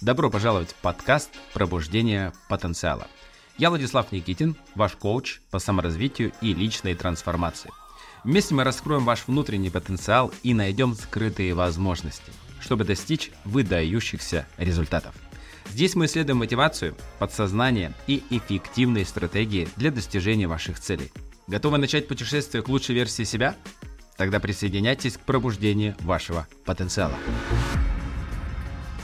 Добро пожаловать в подкаст «Пробуждение потенциала». Я Владислав Никитин, ваш коуч по саморазвитию и личной трансформации. Вместе мы раскроем ваш внутренний потенциал и найдем скрытые возможности, чтобы достичь выдающихся результатов. Здесь мы исследуем мотивацию, подсознание и эффективные стратегии для достижения ваших целей. Готовы начать путешествие к лучшей версии себя? Тогда присоединяйтесь к пробуждению вашего потенциала.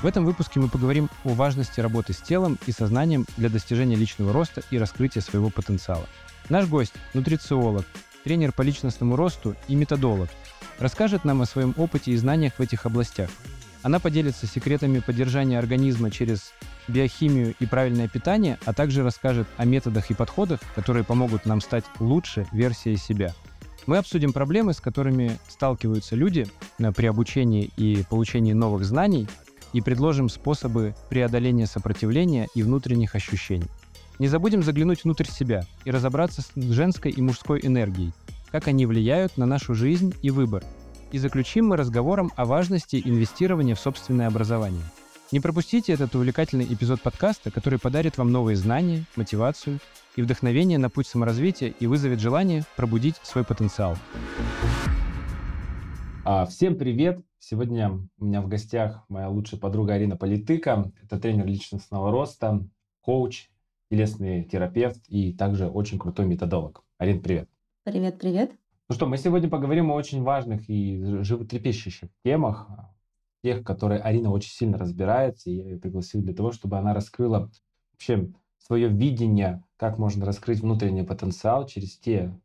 В этом выпуске мы поговорим о важности работы с телом и сознанием для достижения личного роста и раскрытия своего потенциала. Наш гость – нутрициолог, тренер по личностному росту и методолог. Расскажет нам о своем опыте и знаниях в этих областях. Она поделится секретами поддержания организма через биохимию и правильное питание, а также расскажет о методах и подходах, которые помогут нам стать лучше версией себя. Мы обсудим проблемы, с которыми сталкиваются люди э, при обучении и получении новых знаний, и предложим способы преодоления сопротивления и внутренних ощущений. Не забудем заглянуть внутрь себя и разобраться с женской и мужской энергией, как они влияют на нашу жизнь и выбор. И заключим мы разговором о важности инвестирования в собственное образование. Не пропустите этот увлекательный эпизод подкаста, который подарит вам новые знания, мотивацию и вдохновение на путь саморазвития и вызовет желание пробудить свой потенциал. А, всем привет! Сегодня у меня в гостях моя лучшая подруга Арина Политыка. Это тренер личностного роста, коуч, телесный терапевт и также очень крутой методолог. Арин, привет. Привет, привет. Ну что, мы сегодня поговорим о очень важных и животрепещущих темах, тех, которые Арина очень сильно разбирается, и я ее пригласил для того, чтобы она раскрыла вообще свое видение, как можно раскрыть внутренний потенциал через те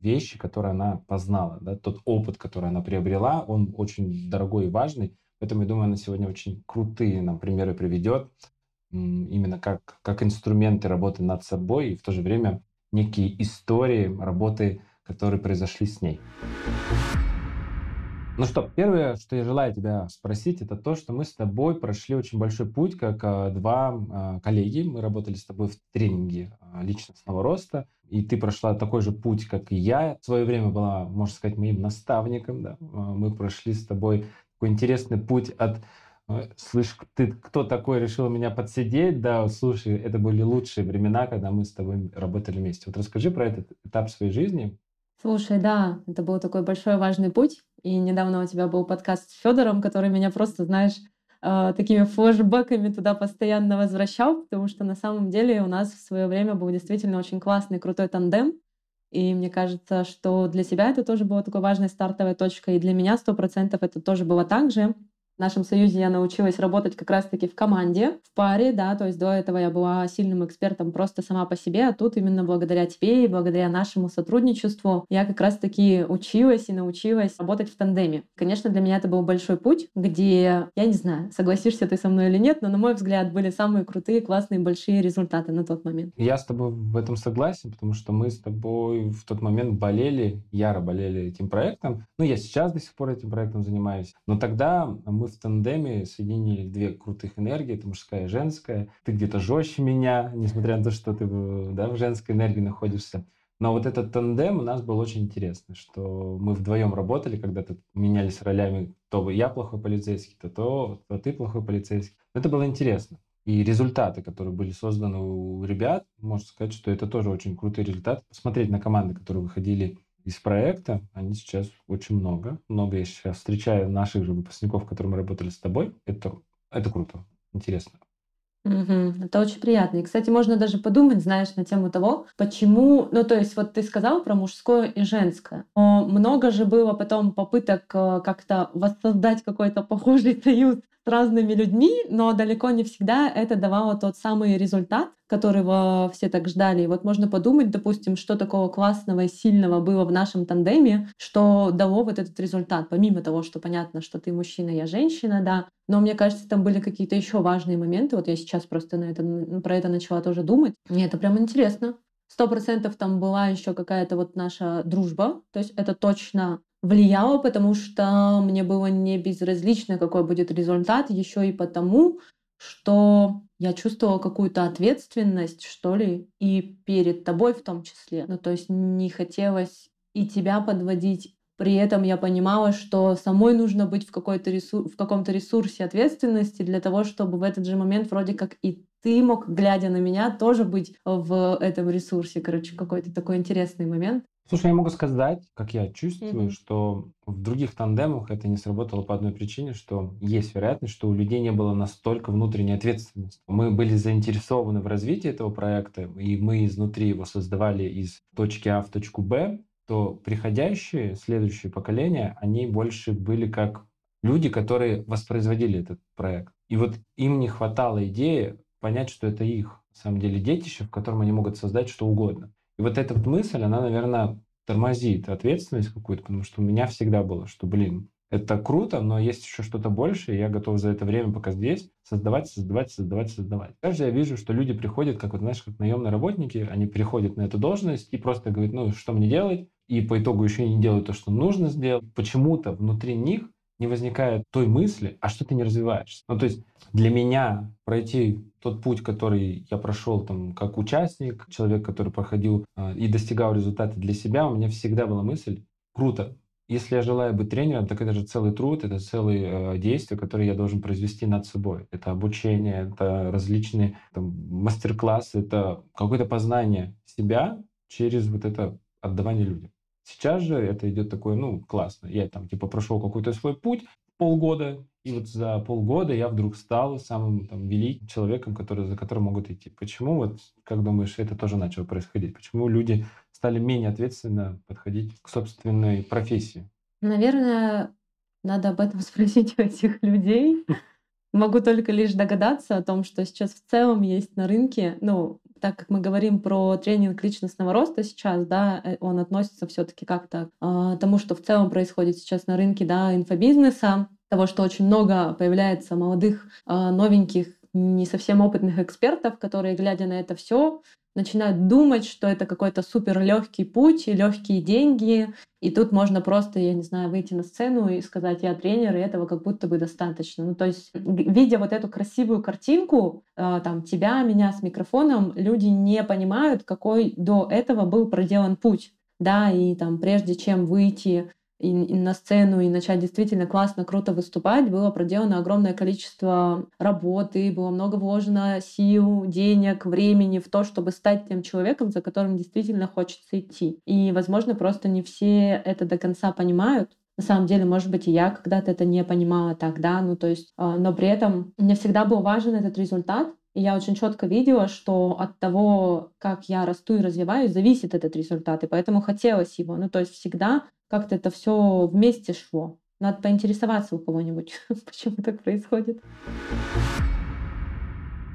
вещи, которые она познала, да, тот опыт, который она приобрела, он очень дорогой и важный. Поэтому, я думаю, она сегодня очень крутые нам примеры приведет, именно как, как инструменты работы над собой и в то же время некие истории работы, которые произошли с ней. Ну что, первое, что я желаю тебя спросить, это то, что мы с тобой прошли очень большой путь, как а, два а, коллеги. Мы работали с тобой в тренинге а, личностного роста, и ты прошла такой же путь, как и я. В свое время была, можно сказать, моим наставником. Да? Мы прошли с тобой такой интересный путь от Слышь, ты кто такой решил меня подсидеть? Да, слушай, это были лучшие времена, когда мы с тобой работали вместе. Вот расскажи про этот этап своей жизни, Слушай, да, это был такой большой важный путь. И недавно у тебя был подкаст с Федором, который меня просто, знаешь, э, такими флешбеками туда постоянно возвращал, потому что на самом деле у нас в свое время был действительно очень классный, крутой тандем. И мне кажется, что для тебя это тоже была такой важной стартовой точкой, и для меня сто процентов это тоже было так же. В нашем союзе я научилась работать как раз-таки в команде, в паре, да, то есть до этого я была сильным экспертом просто сама по себе, а тут именно благодаря тебе и благодаря нашему сотрудничеству я как раз-таки училась и научилась работать в тандеме. Конечно, для меня это был большой путь, где, я не знаю, согласишься ты со мной или нет, но, на мой взгляд, были самые крутые, классные, большие результаты на тот момент. Я с тобой в этом согласен, потому что мы с тобой в тот момент болели, яро болели этим проектом. Ну, я сейчас до сих пор этим проектом занимаюсь. Но тогда мы в тандеме соединили две крутых энергии, это мужская и женская. Ты где-то жестче меня, несмотря на то, что ты да, в женской энергии находишься. Но вот этот тандем у нас был очень интересный, что мы вдвоем работали, когда-то менялись ролями, то я плохой полицейский, то, то, то ты плохой полицейский. Это было интересно. И результаты, которые были созданы у ребят, можно сказать, что это тоже очень крутые результаты. Посмотреть на команды, которые выходили из проекта, они сейчас очень много. Много я сейчас встречаю наших же выпускников, которые мы работали с тобой. Это, это круто, интересно. Это очень приятно. И, кстати, можно даже подумать, знаешь, на тему того, почему, ну, то есть вот ты сказал про мужское и женское, но много же было потом попыток э, как-то воссоздать какой-то похожий союз разными людьми, но далеко не всегда это давало тот самый результат, которого все так ждали. И вот можно подумать, допустим, что такого классного и сильного было в нашем тандеме, что дало вот этот результат, помимо того, что понятно, что ты мужчина, я женщина, да, но мне кажется, там были какие-то еще важные моменты. Вот я сейчас просто на это, про это начала тоже думать. Мне это прям интересно. Сто процентов там была еще какая-то вот наша дружба. То есть это точно влияло, потому что мне было не безразлично, какой будет результат, еще и потому, что я чувствовала какую-то ответственность, что ли, и перед тобой в том числе. Ну, то есть не хотелось и тебя подводить, При этом я понимала, что самой нужно быть в, какой-то ресур... в каком-то ресурсе ответственности для того, чтобы в этот же момент вроде как и ты мог, глядя на меня, тоже быть в этом ресурсе. Короче, какой-то такой интересный момент. Слушай, я могу сказать, как я чувствую, mm-hmm. что в других тандемах это не сработало по одной причине, что есть вероятность, что у людей не было настолько внутренней ответственности. Мы были заинтересованы в развитии этого проекта, и мы изнутри его создавали из точки А в точку Б, то приходящие, следующие поколения, они больше были как люди, которые воспроизводили этот проект. И вот им не хватало идеи понять, что это их, на самом деле, детище, в котором они могут создать что угодно. И вот эта вот мысль, она, наверное, тормозит ответственность какую-то, потому что у меня всегда было, что, блин, это круто, но есть еще что-то больше, и я готов за это время, пока здесь, создавать, создавать, создавать, создавать. Также я вижу, что люди приходят, как вот, знаешь, как наемные работники, они приходят на эту должность и просто говорят, ну, что мне делать? И по итогу еще не делают то, что нужно сделать. Почему-то внутри них не возникает той мысли, а что ты не развиваешься. Ну, то есть для меня пройти тот путь, который я прошел там как участник, человек, который проходил э, и достигал результата для себя, у меня всегда была мысль, круто, если я желаю быть тренером, так это же целый труд, это целые э, действия, которые я должен произвести над собой. Это обучение, это различные там, мастер-классы, это какое-то познание себя через вот это отдавание людям. Сейчас же это идет такое, ну, классно. Я там типа прошел какой-то свой путь полгода, и вот за полгода я вдруг стал самым там, великим человеком, который, за которым могут идти. Почему, вот, как думаешь, это тоже начало происходить? Почему люди стали менее ответственно подходить к собственной профессии? Наверное, надо об этом спросить у этих людей. Могу только лишь догадаться о том, что сейчас в целом есть на рынке, ну, так как мы говорим про тренинг личностного роста сейчас, да, э, он относится все-таки как-то к а, тому, что в целом происходит сейчас на рынке, да, инфобизнеса, того, что очень много появляется молодых, а, новеньких, не совсем опытных экспертов, которые, глядя на это все, начинают думать, что это какой-то супер легкий путь и легкие деньги. И тут можно просто, я не знаю, выйти на сцену и сказать, я тренер, и этого как будто бы достаточно. Ну, то есть, видя вот эту красивую картинку, э, там, тебя, меня с микрофоном, люди не понимают, какой до этого был проделан путь. Да, и там, прежде чем выйти и, и на сцену и начать действительно классно, круто выступать, было проделано огромное количество работы, было много вложено сил, денег, времени в то, чтобы стать тем человеком, за которым действительно хочется идти. И, возможно, просто не все это до конца понимают, на самом деле, может быть, и я когда-то это не понимала тогда, ну то есть, э, но при этом мне всегда был важен этот результат, и я очень четко видела, что от того, как я расту и развиваюсь, зависит этот результат. И поэтому хотелось его. Ну, то есть всегда как-то это все вместе шло. Надо поинтересоваться у кого-нибудь, почему так происходит.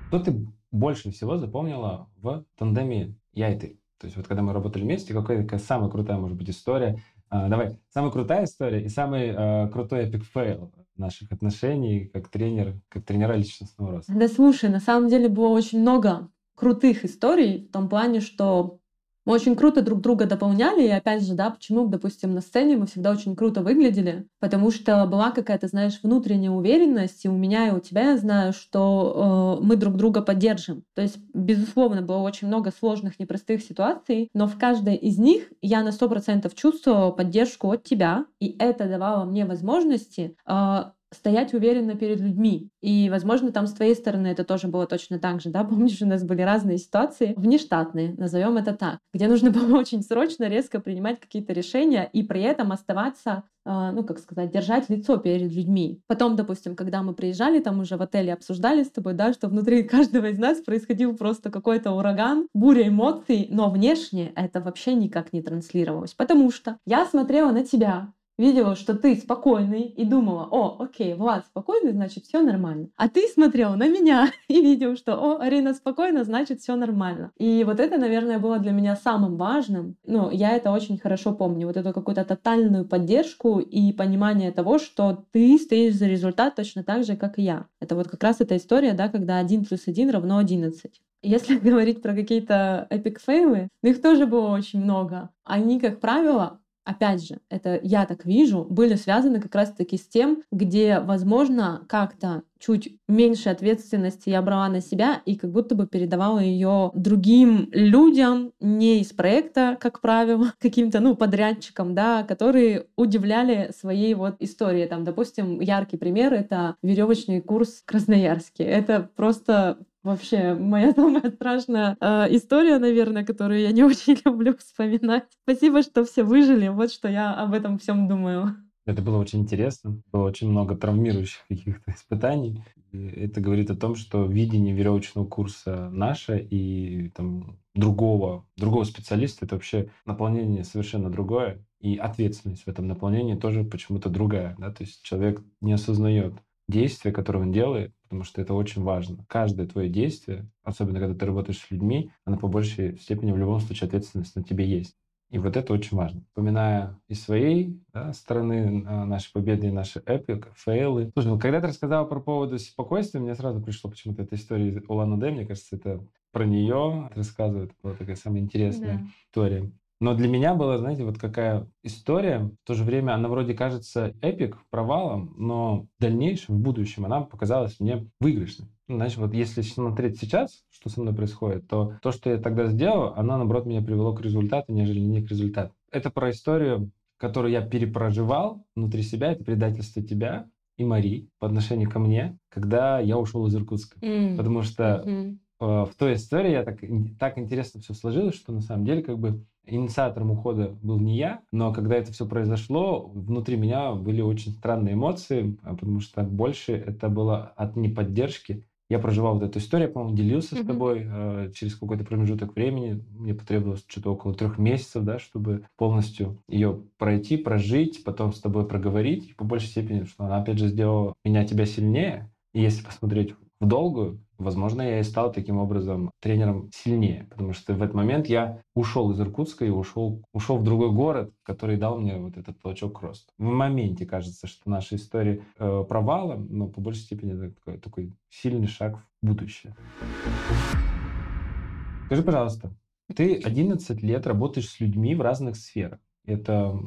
Что ты больше всего запомнила в тандеме я и ты? То есть вот когда мы работали вместе, какая такая самая крутая, может быть, история? А, давай, самая крутая история и самый а, крутой epic fail наших отношений как тренер, как тренера личностного роста. Да слушай, на самом деле было очень много крутых историй в том плане, что мы очень круто друг друга дополняли, и опять же, да, почему, допустим, на сцене мы всегда очень круто выглядели, потому что была какая-то, знаешь, внутренняя уверенность, и у меня, и у тебя я знаю, что э, мы друг друга поддержим. То есть, безусловно, было очень много сложных, непростых ситуаций, но в каждой из них я на сто процентов чувствовала поддержку от тебя, и это давало мне возможности э, стоять уверенно перед людьми. И, возможно, там с твоей стороны это тоже было точно так же, да? Помнишь, у нас были разные ситуации, внештатные, назовем это так, где нужно было очень срочно, резко принимать какие-то решения и при этом оставаться а, ну, как сказать, держать лицо перед людьми. Потом, допустим, когда мы приезжали, там уже в отеле обсуждали с тобой, да, что внутри каждого из нас происходил просто какой-то ураган, буря эмоций, но внешне это вообще никак не транслировалось, потому что я смотрела на тебя, видела, что ты спокойный и думала, о, окей, Влад спокойный, значит, все нормально. А ты смотрел на меня и видел, что, о, Арина спокойна, значит, все нормально. И вот это, наверное, было для меня самым важным. Ну, я это очень хорошо помню. Вот эту какую-то тотальную поддержку и понимание того, что ты стоишь за результат точно так же, как и я. Это вот как раз эта история, да, когда 1 плюс 1 равно 11. Если говорить про какие-то эпик фейлы, их тоже было очень много. Они, как правило, опять же, это я так вижу, были связаны как раз-таки с тем, где, возможно, как-то чуть меньше ответственности я брала на себя и как будто бы передавала ее другим людям, не из проекта, как правило, каким-то, ну, подрядчикам, да, которые удивляли своей вот историей. Там, допустим, яркий пример — это веревочный курс в Красноярске. Это просто Вообще, моя самая страшная э, история, наверное, которую я не очень люблю вспоминать. Спасибо, что все выжили. Вот что я об этом всем думаю. Это было очень интересно. Было очень много травмирующих каких-то испытаний. И это говорит о том, что видение веревочного курса наше и там, другого, другого специалиста это вообще наполнение совершенно другое. И ответственность в этом наполнении тоже почему-то другая. Да? То есть человек не осознает действия, которые он делает, потому что это очень важно. Каждое твое действие, особенно когда ты работаешь с людьми, оно по большей степени в любом случае ответственность на тебе есть. И вот это очень важно. Вспоминая из своей да, стороны а, наши победы и наши epic, fail ы. Слушай, ну когда ты рассказала про поводу спокойствия, мне сразу пришло почему-то эта история из Улан Удэ, мне кажется, это про нее рассказывает. Была такая самая интересная да. история. Но для меня была, знаете, вот какая история, в то же время она вроде кажется epic, провалом, но в дальнейшем, в будущем она показалась мне выигрышной. Значит, вот если смотреть сейчас, что со мной происходит, то то, что я тогда сделал, оно, наоборот, меня привело к результату, нежели не к результату. Это про историю, которую я перепроживал внутри себя, это предательство тебя и Мари по отношению ко мне, когда я ушел из Иркутска. Mm. Потому что mm-hmm. в той истории я так, так интересно все сложилось, что на самом деле как бы Инициатором ухода был не я, но когда это все произошло, внутри меня были очень странные эмоции, а, потому что больше это было от неподдержки. Я проживал вот эту историю, я, по-моему, делился mm-hmm. с тобой э, через какой-то промежуток времени. Мне потребовалось что-то около трех месяцев, да, чтобы полностью ее пройти, прожить, потом с тобой проговорить. И по большей степени, что она, опять же, сделала меня тебя сильнее. И если посмотреть в долгую, возможно, я и стал таким образом тренером сильнее, потому что в этот момент я ушел из Иркутска и ушел, ушел в другой город, который дал мне вот этот толчок роста. В моменте кажется, что наша история э, провала, но по большей степени это такой, такой сильный шаг в будущее. Скажи, пожалуйста, ты 11 лет работаешь с людьми в разных сферах. Это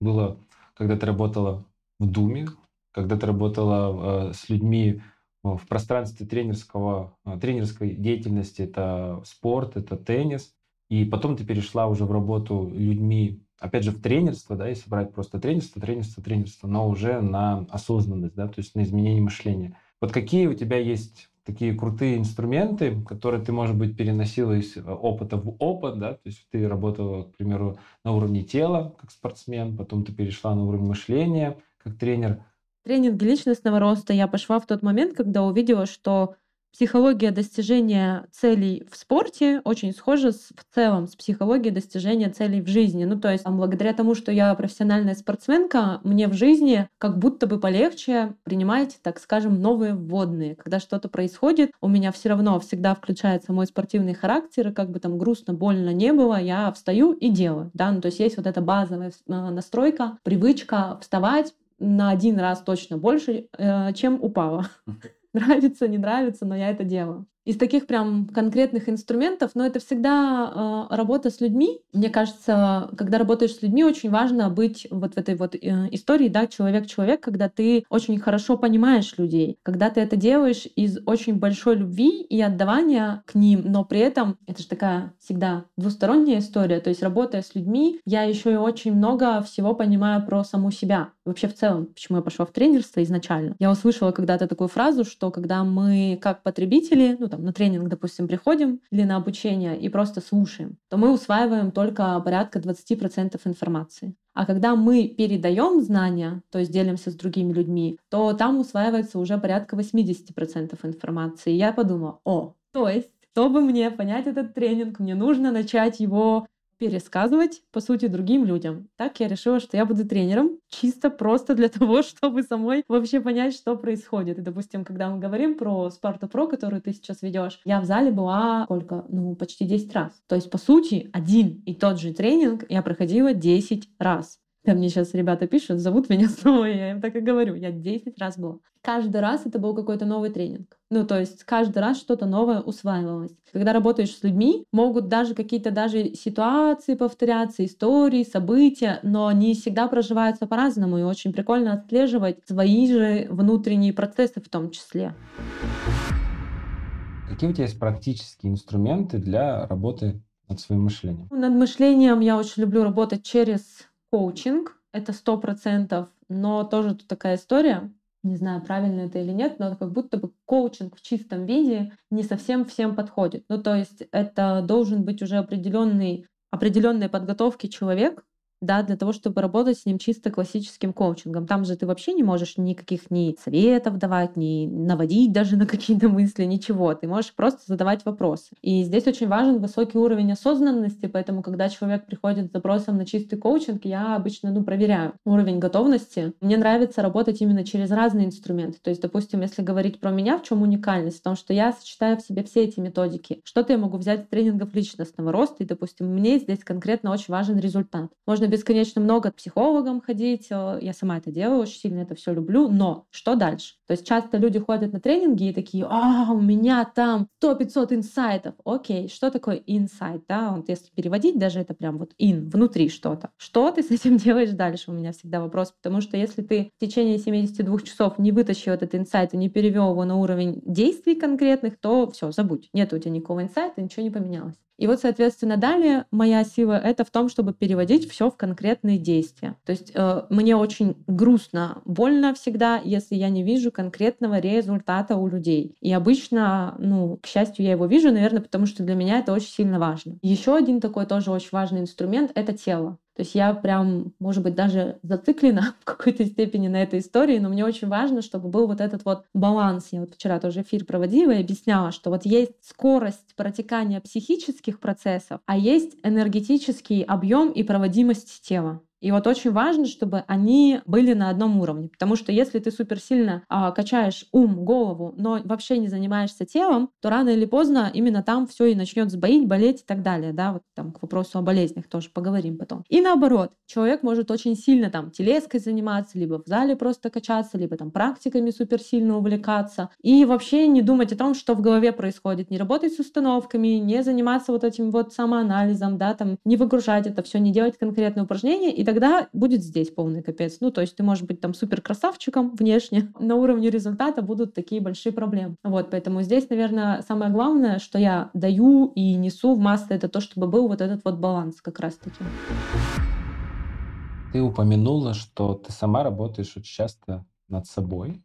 было, когда ты работала в Думе, когда ты работала э, с людьми в пространстве тренерского, э, тренерской деятельности это спорт, это теннис. И потом ты перешла уже в работу людьми, опять же, в тренерство, да, если брать просто тренерство, тренерство, тренерство, но уже на осознанность, да, то есть на изменение мышления. Вот какие у тебя есть такие крутые инструменты, которые ты, может быть, переносила из э, опыта в опыт, да, то есть ты работала, к примеру, на уровне тела, как спортсмен, потом ты перешла на уровень мышления, как тренер. Тренинги личностного роста я пошла в тот момент, когда увидела, что психология достижения целей в спорте очень схожа с, в целом с психологией достижения целей в жизни. Ну, то есть, благодаря тому, что я профессиональная спортсменка, мне в жизни как будто бы полегче принимать, так скажем, новые вводные. Когда что-то происходит, у меня все равно всегда включается мой спортивный характер, и как бы там грустно, больно не было, я встаю и делаю. Да? Ну, то есть есть вот эта базовая а, настройка, привычка вставать, на один раз точно больше, э, чем упала. Нравится, не нравится, но я это делаю из таких прям конкретных инструментов, но это всегда э, работа с людьми. Мне кажется, когда работаешь с людьми, очень важно быть вот в этой вот э, истории, да, человек-человек, когда ты очень хорошо понимаешь людей, когда ты это делаешь из очень большой любви и отдавания к ним, но при этом это же такая всегда двусторонняя история, то есть работая с людьми, я еще и очень много всего понимаю про саму себя, вообще в целом, почему я пошла в тренерство изначально. Я услышала когда-то такую фразу, что когда мы как потребители, ну там на тренинг, допустим, приходим или на обучение и просто слушаем, то мы усваиваем только порядка 20% информации. А когда мы передаем знания, то есть делимся с другими людьми, то там усваивается уже порядка 80% информации. И я подумала, о, то есть чтобы мне понять этот тренинг, мне нужно начать его пересказывать, по сути, другим людям. Так я решила, что я буду тренером чисто просто для того, чтобы самой вообще понять, что происходит. И, допустим, когда мы говорим про Спарту Про, которую ты сейчас ведешь, я в зале была сколько? Ну, почти 10 раз. То есть, по сути, один и тот же тренинг я проходила 10 раз. Там мне сейчас ребята пишут, зовут меня снова, я им так и говорю, я 10 раз была. Каждый раз это был какой-то новый тренинг. Ну, то есть каждый раз что-то новое усваивалось. Когда работаешь с людьми, могут даже какие-то даже ситуации повторяться, истории, события, но они всегда проживаются по-разному, и очень прикольно отслеживать свои же внутренние процессы в том числе. Какие у тебя есть практические инструменты для работы над своим мышлением? Над мышлением я очень люблю работать через коучинг. Это сто процентов, но тоже тут такая история. Не знаю, правильно это или нет, но как будто бы коучинг в чистом виде не совсем всем подходит. Ну, то есть это должен быть уже определенный определенной подготовки человек, да, для того, чтобы работать с ним чисто классическим коучингом. Там же ты вообще не можешь никаких ни советов давать, ни наводить даже на какие-то мысли, ничего. Ты можешь просто задавать вопросы. И здесь очень важен высокий уровень осознанности, поэтому, когда человек приходит с запросом на чистый коучинг, я обычно, ну, проверяю уровень готовности. Мне нравится работать именно через разные инструменты. То есть, допустим, если говорить про меня, в чем уникальность? В том, что я сочетаю в себе все эти методики. Что-то я могу взять с тренингов личностного роста, и, допустим, мне здесь конкретно очень важен результат. Можно бесконечно много к психологам ходить. Э, я сама это делаю, очень сильно это все люблю. Но что дальше? То есть часто люди ходят на тренинги и такие, а, у меня там 100-500 инсайтов. Окей, что такое инсайт? Да? Вот если переводить, даже это прям вот ин, внутри что-то. Что ты с этим делаешь дальше? У меня всегда вопрос. Потому что если ты в течение 72 часов не вытащил этот инсайт и не перевел его на уровень действий конкретных, то все, забудь. Нет у тебя никакого инсайта, ничего не поменялось. И вот, соответственно, далее моя сила — это в том, чтобы переводить все в конкретные действия. То есть э, мне очень грустно, больно всегда, если я не вижу конкретного результата у людей. И обычно, ну, к счастью, я его вижу, наверное, потому что для меня это очень сильно важно. Еще один такой тоже очень важный инструмент — это тело. То есть я прям, может быть, даже зациклена в какой-то степени на этой истории, но мне очень важно, чтобы был вот этот вот баланс. Я вот вчера тоже эфир проводила и объясняла, что вот есть скорость протекания психических процессов, а есть энергетический объем и проводимость тела. И вот очень важно, чтобы они были на одном уровне. Потому что если ты суперсильно а, качаешь ум, голову, но вообще не занимаешься телом, то рано или поздно именно там все и начнет сбоить, болеть и так далее. Да, вот там к вопросу о болезнях тоже поговорим потом. И наоборот, человек может очень сильно там телеской заниматься, либо в зале просто качаться, либо там практиками суперсильно увлекаться. И вообще не думать о том, что в голове происходит. Не работать с установками, не заниматься вот этим вот самоанализом, да, там не выгружать это все, не делать конкретные упражнения. И тогда будет здесь полный капец. Ну, то есть ты можешь быть там супер красавчиком внешне, на уровне результата будут такие большие проблемы. Вот, поэтому здесь, наверное, самое главное, что я даю и несу в массы, это то, чтобы был вот этот вот баланс как раз-таки. Ты упомянула, что ты сама работаешь очень часто над собой,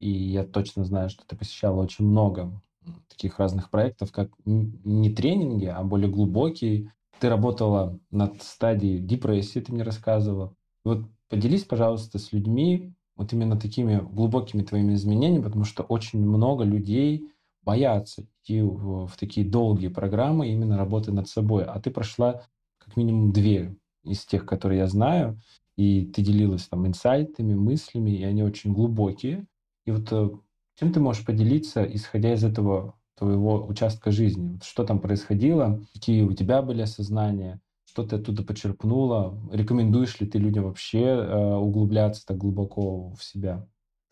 и я точно знаю, что ты посещала очень много таких разных проектов, как не тренинги, а более глубокие ты работала над стадией депрессии, ты мне рассказывала. Вот поделись, пожалуйста, с людьми вот именно такими глубокими твоими изменениями, потому что очень много людей боятся идти в, в такие долгие программы именно работы над собой. А ты прошла как минимум две из тех, которые я знаю, и ты делилась там инсайтами, мыслями, и они очень глубокие. И вот э, чем ты можешь поделиться, исходя из этого твоего участка жизни. Что там происходило, какие у тебя были осознания, что ты оттуда почерпнула, рекомендуешь ли ты людям вообще э, углубляться так глубоко в себя?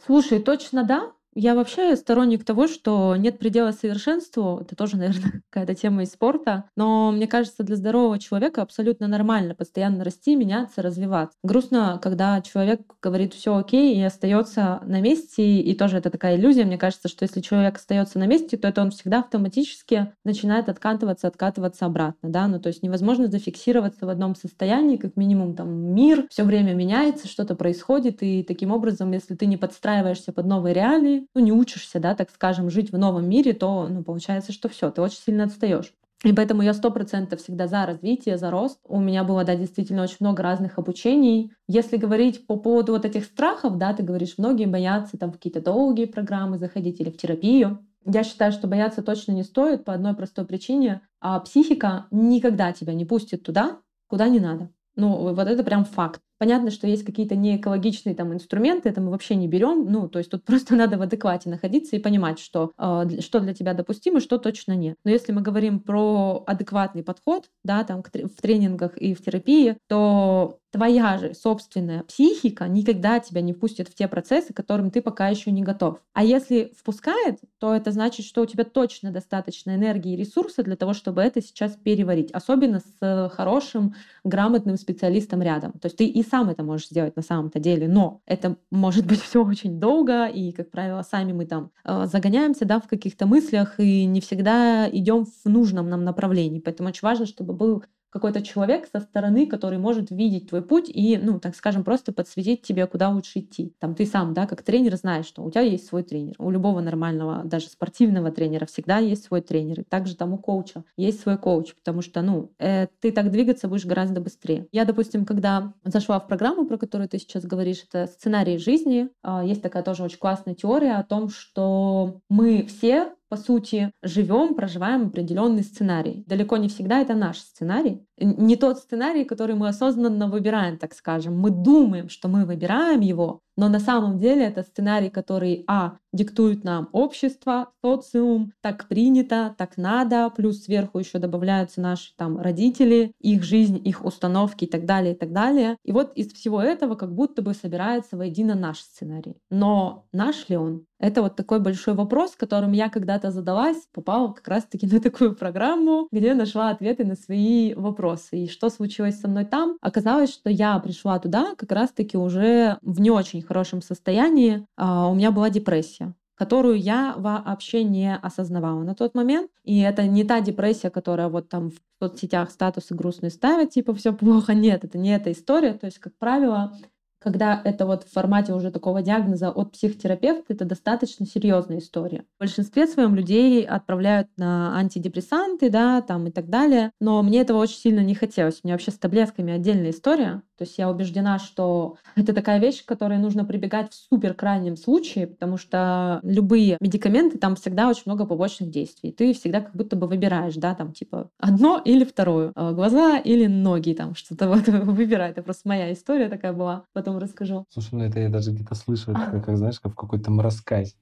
Слушай, точно да. Я вообще сторонник того, что нет предела совершенству. Это тоже, наверное, какая-то тема из спорта. Но мне кажется, для здорового человека абсолютно нормально постоянно расти, меняться, развиваться. Грустно, когда человек говорит все окей и остается на месте. И тоже это такая иллюзия. Мне кажется, что если человек остается на месте, то это он всегда автоматически начинает откатываться, откатываться обратно. Да? Ну, то есть невозможно зафиксироваться в одном состоянии, как минимум там мир все время меняется, что-то происходит. И таким образом, если ты не подстраиваешься под новые реалии, ну, не учишься, да, так скажем, жить в новом мире, то, ну, получается, что все, ты очень сильно отстаешь. И поэтому я сто процентов всегда за развитие, за рост. У меня было, да, действительно очень много разных обучений. Если говорить по поводу вот этих страхов, да, ты говоришь, многие боятся там какие-то долгие программы заходить или в терапию. Я считаю, что бояться точно не стоит по одной простой причине. А психика никогда тебя не пустит туда, куда не надо. Ну, вот это прям факт. Понятно, что есть какие-то неэкологичные там инструменты, это мы вообще не берем. Ну, то есть тут просто надо в адеквате находиться и понимать, что, э, что для тебя допустимо, что точно нет. Но если мы говорим про адекватный подход, да, там в тренингах и в терапии, то твоя же собственная психика никогда тебя не пустит в те процессы, к которым ты пока еще не готов. А если впускает, то это значит, что у тебя точно достаточно энергии и ресурса для того, чтобы это сейчас переварить. Особенно с хорошим, грамотным специалистом рядом. То есть ты и сам это можешь сделать на самом-то деле, но это может быть все очень долго, и, как правило, сами мы там э, загоняемся да, в каких-то мыслях и не всегда идем в нужном нам направлении. Поэтому очень важно, чтобы был какой-то человек со стороны, который может видеть твой путь и, ну, так скажем, просто подсветить тебе, куда лучше идти. Там ты сам, да, как тренер знаешь, что у тебя есть свой тренер. У любого нормального, даже спортивного тренера всегда есть свой тренер. И также там у коуча есть свой коуч, потому что, ну, э, ты так двигаться будешь гораздо быстрее. Я, допустим, когда зашла в программу, про которую ты сейчас говоришь, это сценарий жизни, э, есть такая тоже очень классная теория о том, что мы все по сути, живем, проживаем определенный сценарий. Далеко не всегда это наш сценарий. Не тот сценарий, который мы осознанно выбираем, так скажем. Мы думаем, что мы выбираем его, но на самом деле это сценарий, который, а, диктует нам общество, социум, так принято, так надо, плюс сверху еще добавляются наши там родители, их жизнь, их установки и так далее, и так далее. И вот из всего этого как будто бы собирается воедино наш сценарий. Но наш ли он? Это вот такой большой вопрос, которым я когда-то задалась, попала как раз-таки на такую программу, где нашла ответы на свои вопросы. И что случилось со мной там? Оказалось, что я пришла туда как раз-таки уже в не очень хорошем состоянии. А, у меня была депрессия которую я вообще не осознавала на тот момент. И это не та депрессия, которая вот там в соцсетях статусы грустные ставят, типа все плохо. Нет, это не эта история. То есть, как правило, когда это вот в формате уже такого диагноза от психотерапевта, это достаточно серьезная история. В большинстве своем людей отправляют на антидепрессанты, да, там и так далее. Но мне этого очень сильно не хотелось. У меня вообще с таблетками отдельная история. То есть я убеждена, что это такая вещь, к которой нужно прибегать в супер крайнем случае, потому что любые медикаменты, там всегда очень много побочных действий. Ты всегда как будто бы выбираешь, да, там типа одно или второе. Э, глаза или ноги, там что-то вот выбирай. Это просто моя история такая была. Потом расскажу. Слушай, ну это я даже где-то слышу, это как, знаешь, как в какой-то рассказе.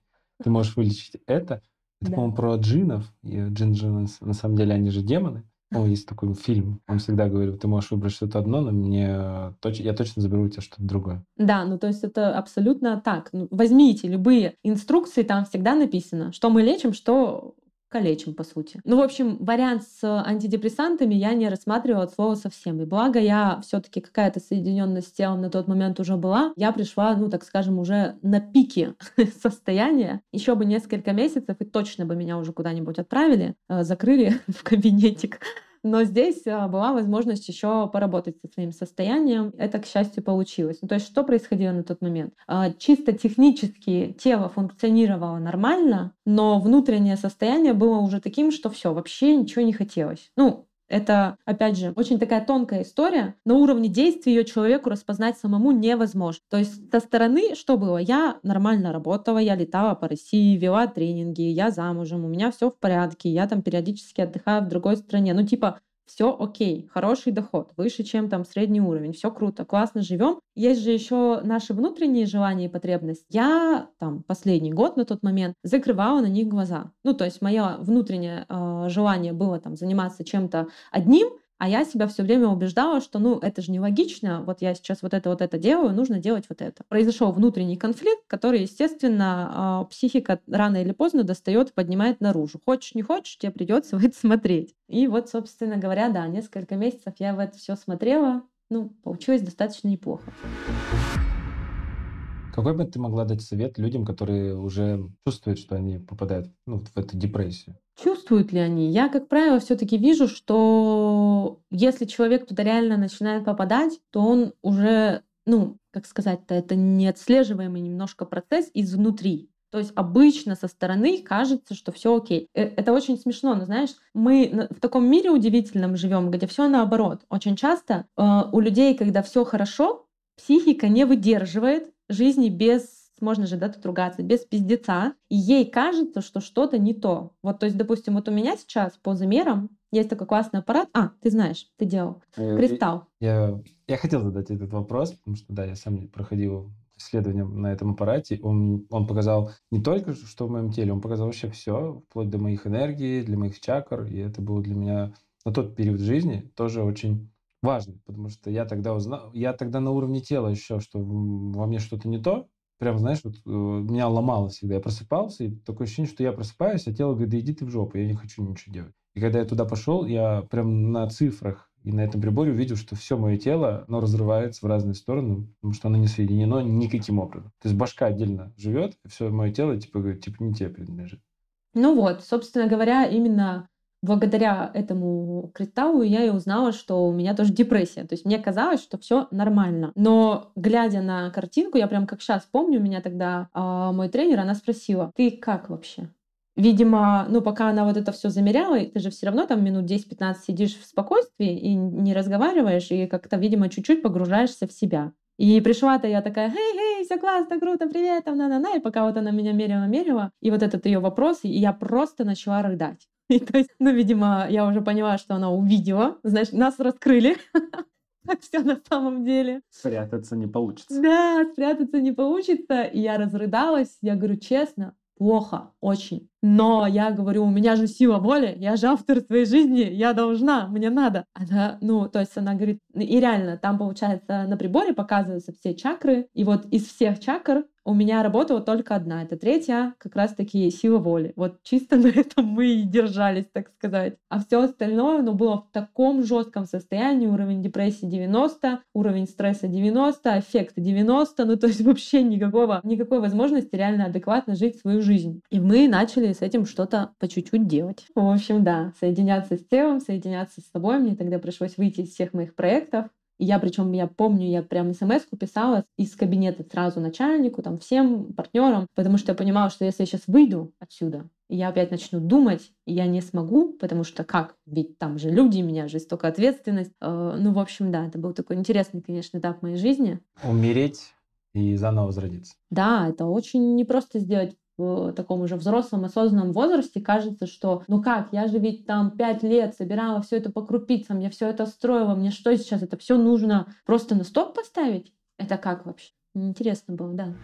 Ты можешь вылечить это. Это, да. по-моему, про джинов. И джин на самом деле, они же демоны. О, есть такой фильм. Он всегда говорит, ты можешь выбрать что-то одно, но мне точ... я точно заберу у тебя что-то другое. Да, ну то есть это абсолютно так. Ну, возьмите любые инструкции, там всегда написано, что мы лечим, что калечим, по сути. Ну, в общем, вариант с антидепрессантами я не рассматривала от слова совсем. И благо я все таки какая-то соединенность с телом на тот момент уже была. Я пришла, ну, так скажем, уже на пике состояния. Еще бы несколько месяцев, и точно бы меня уже куда-нибудь отправили, э, закрыли в кабинетик но здесь а, была возможность еще поработать со своим состоянием. Это, к счастью, получилось. Ну, то есть что происходило на тот момент? А, чисто технически тело функционировало нормально, но внутреннее состояние было уже таким, что все, вообще ничего не хотелось. Ну, это, опять же, очень такая тонкая история. На уровне действий ее человеку распознать самому невозможно. То есть со стороны что было? Я нормально работала, я летала по России, вела тренинги, я замужем, у меня все в порядке, я там периодически отдыхаю в другой стране. Ну, типа, все окей, хороший доход, выше, чем там средний уровень, все круто, классно живем. Есть же еще наши внутренние желания и потребности. Я там последний год на тот момент закрывала на них глаза. Ну, то есть мое внутреннее э, желание было там заниматься чем-то одним, а я себя все время убеждала, что ну это же нелогично, вот я сейчас вот это вот это делаю, нужно делать вот это. Произошел внутренний конфликт, который, естественно, а, психика рано или поздно достает, поднимает наружу. Хочешь, не хочешь, тебе придется это смотреть. И вот, собственно говоря, да, несколько месяцев я в это все смотрела. Ну, получилось достаточно неплохо. Какой бы ты могла дать совет людям, которые уже чувствуют, что они попадают ну, в эту депрессию? Чувствуют ли они? Я, как правило, все-таки вижу, что если человек туда реально начинает попадать, то он уже, ну, как сказать-то, это неотслеживаемый немножко процесс изнутри. То есть обычно со стороны кажется, что все окей. Э, это очень смешно, но знаешь, мы в таком мире удивительном живем, где все наоборот. Очень часто э, у людей, когда все хорошо, психика не выдерживает жизни без можно же, да, тут ругаться, без пиздеца, и ей кажется, что что-то не то. Вот, то есть, допустим, вот у меня сейчас по замерам есть такой классный аппарат. А, ты знаешь, ты делал. Э, Кристалл. Я, я хотел задать этот вопрос, потому что, да, я сам проходил исследование на этом аппарате. Он, он показал не только, что в моем теле, он показал вообще все, вплоть до моих энергий, для моих чакр. И это было для меня на тот период жизни тоже очень важный, потому что я тогда узнал, я тогда на уровне тела ощущал, что во мне что-то не то, прям, знаешь, вот э, меня ломало всегда. Я просыпался, и такое ощущение, что я просыпаюсь, а тело говорит, да иди ты в жопу, я не хочу ничего делать. И когда я туда пошел, я прям на цифрах и на этом приборе увидел, что все мое тело, оно разрывается в разные стороны, потому что оно не соединено никаким образом. То есть башка отдельно живет, все мое тело типа говорит, типа не тебе принадлежит. Ну вот, собственно говоря, именно благодаря этому кристаллу я и узнала, что у меня тоже депрессия. То есть мне казалось, что все нормально. Но глядя на картинку, я прям как сейчас помню, меня тогда э, мой тренер, она спросила, ты как вообще? Видимо, ну, пока она вот это все замеряла, ты же все равно там минут 10-15 сидишь в спокойствии и не разговариваешь, и как-то, видимо, чуть-чуть погружаешься в себя. И пришла-то я такая, хей, хей, все классно, круто, привет, там, на-на-на, и пока вот она меня мерила, мерила, и вот этот ее вопрос, и я просто начала рыдать. И то есть, ну, видимо, я уже поняла, что она увидела. Значит, нас раскрыли. Как все на самом деле. Спрятаться не получится. Да, спрятаться не получится. И я разрыдалась. Я говорю, честно, плохо, очень. Но я говорю, у меня же сила воли, я же автор своей жизни, я должна, мне надо. Она, ну, то есть она говорит, и реально, там, получается, на приборе показываются все чакры, и вот из всех чакр у меня работала только одна. Это третья, как раз-таки сила воли. Вот чисто на этом мы и держались, так сказать. А все остальное, ну, было в таком жестком состоянии. Уровень депрессии 90, уровень стресса 90, эффект 90. Ну, то есть вообще никакого, никакой возможности реально адекватно жить свою жизнь. И мы начали с этим что-то по чуть-чуть делать. В общем, да, соединяться с телом, соединяться с собой. Мне тогда пришлось выйти из всех моих проектов, и я, причем, я помню, я прям смс писала из кабинета сразу начальнику, там, всем партнерам, потому что я понимала, что если я сейчас выйду отсюда, я опять начну думать, и я не смогу, потому что как? Ведь там же люди, меня же столько ответственность. Э, ну, в общем, да, это был такой интересный, конечно, этап моей жизни. Умереть и заново возродиться. Да, это очень непросто сделать в таком уже взрослом осознанном возрасте кажется, что ну как, я же ведь там пять лет собирала все это по крупицам, я все это строила, мне что сейчас это все нужно просто на стоп поставить? Это как вообще? Интересно было, да.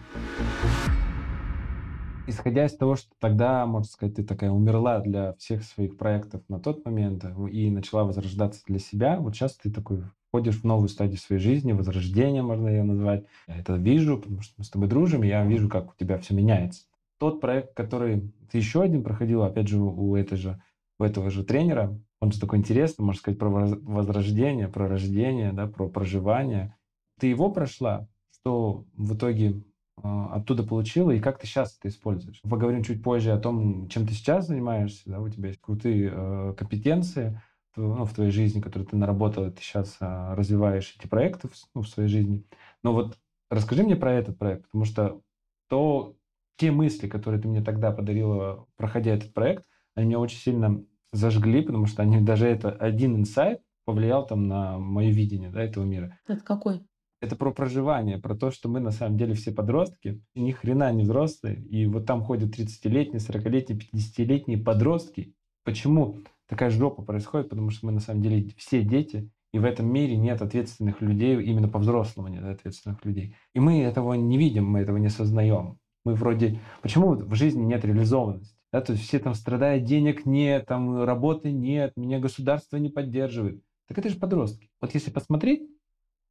Исходя из того, что тогда, можно сказать, ты такая умерла для всех своих проектов на тот момент э, и начала возрождаться для себя, вот сейчас ты такой входишь в новую стадию своей жизни, возрождение можно ее назвать. Я это вижу, потому что мы с тобой дружим, и я вижу, как у тебя все меняется тот проект, который ты еще один проходил, опять же, у, этой же, у этого же тренера, он же такой интересный, можно сказать, про возрождение, про рождение, да, про проживание. Ты его прошла, что в итоге э, оттуда получила, и как ты сейчас это используешь. Поговорим чуть позже о том, чем ты сейчас занимаешься, да, у тебя есть крутые э, компетенции ну, в твоей жизни, которые ты наработал, и ты сейчас э, развиваешь эти проекты в, ну, в своей жизни. Но вот расскажи мне про этот проект, потому что то, те мысли, которые ты мне тогда подарила, проходя этот проект, они меня очень сильно зажгли, потому что они даже это один инсайт повлиял там на мое видение да, этого мира. Это какой? Это про проживание, про то, что мы на самом деле все подростки, ни хрена не взрослые, и вот там ходят 30-летние, 40-летние, 50-летние подростки. Почему такая жопа происходит? Потому что мы на самом деле все дети, и в этом мире нет ответственных людей, именно по-взрослому нет ответственных людей. И мы этого не видим, мы этого не сознаем. Мы вроде... Почему в жизни нет реализованности? Да, то есть все там страдают, денег нет, там работы нет, меня государство не поддерживает. Так это же подростки. Вот если посмотреть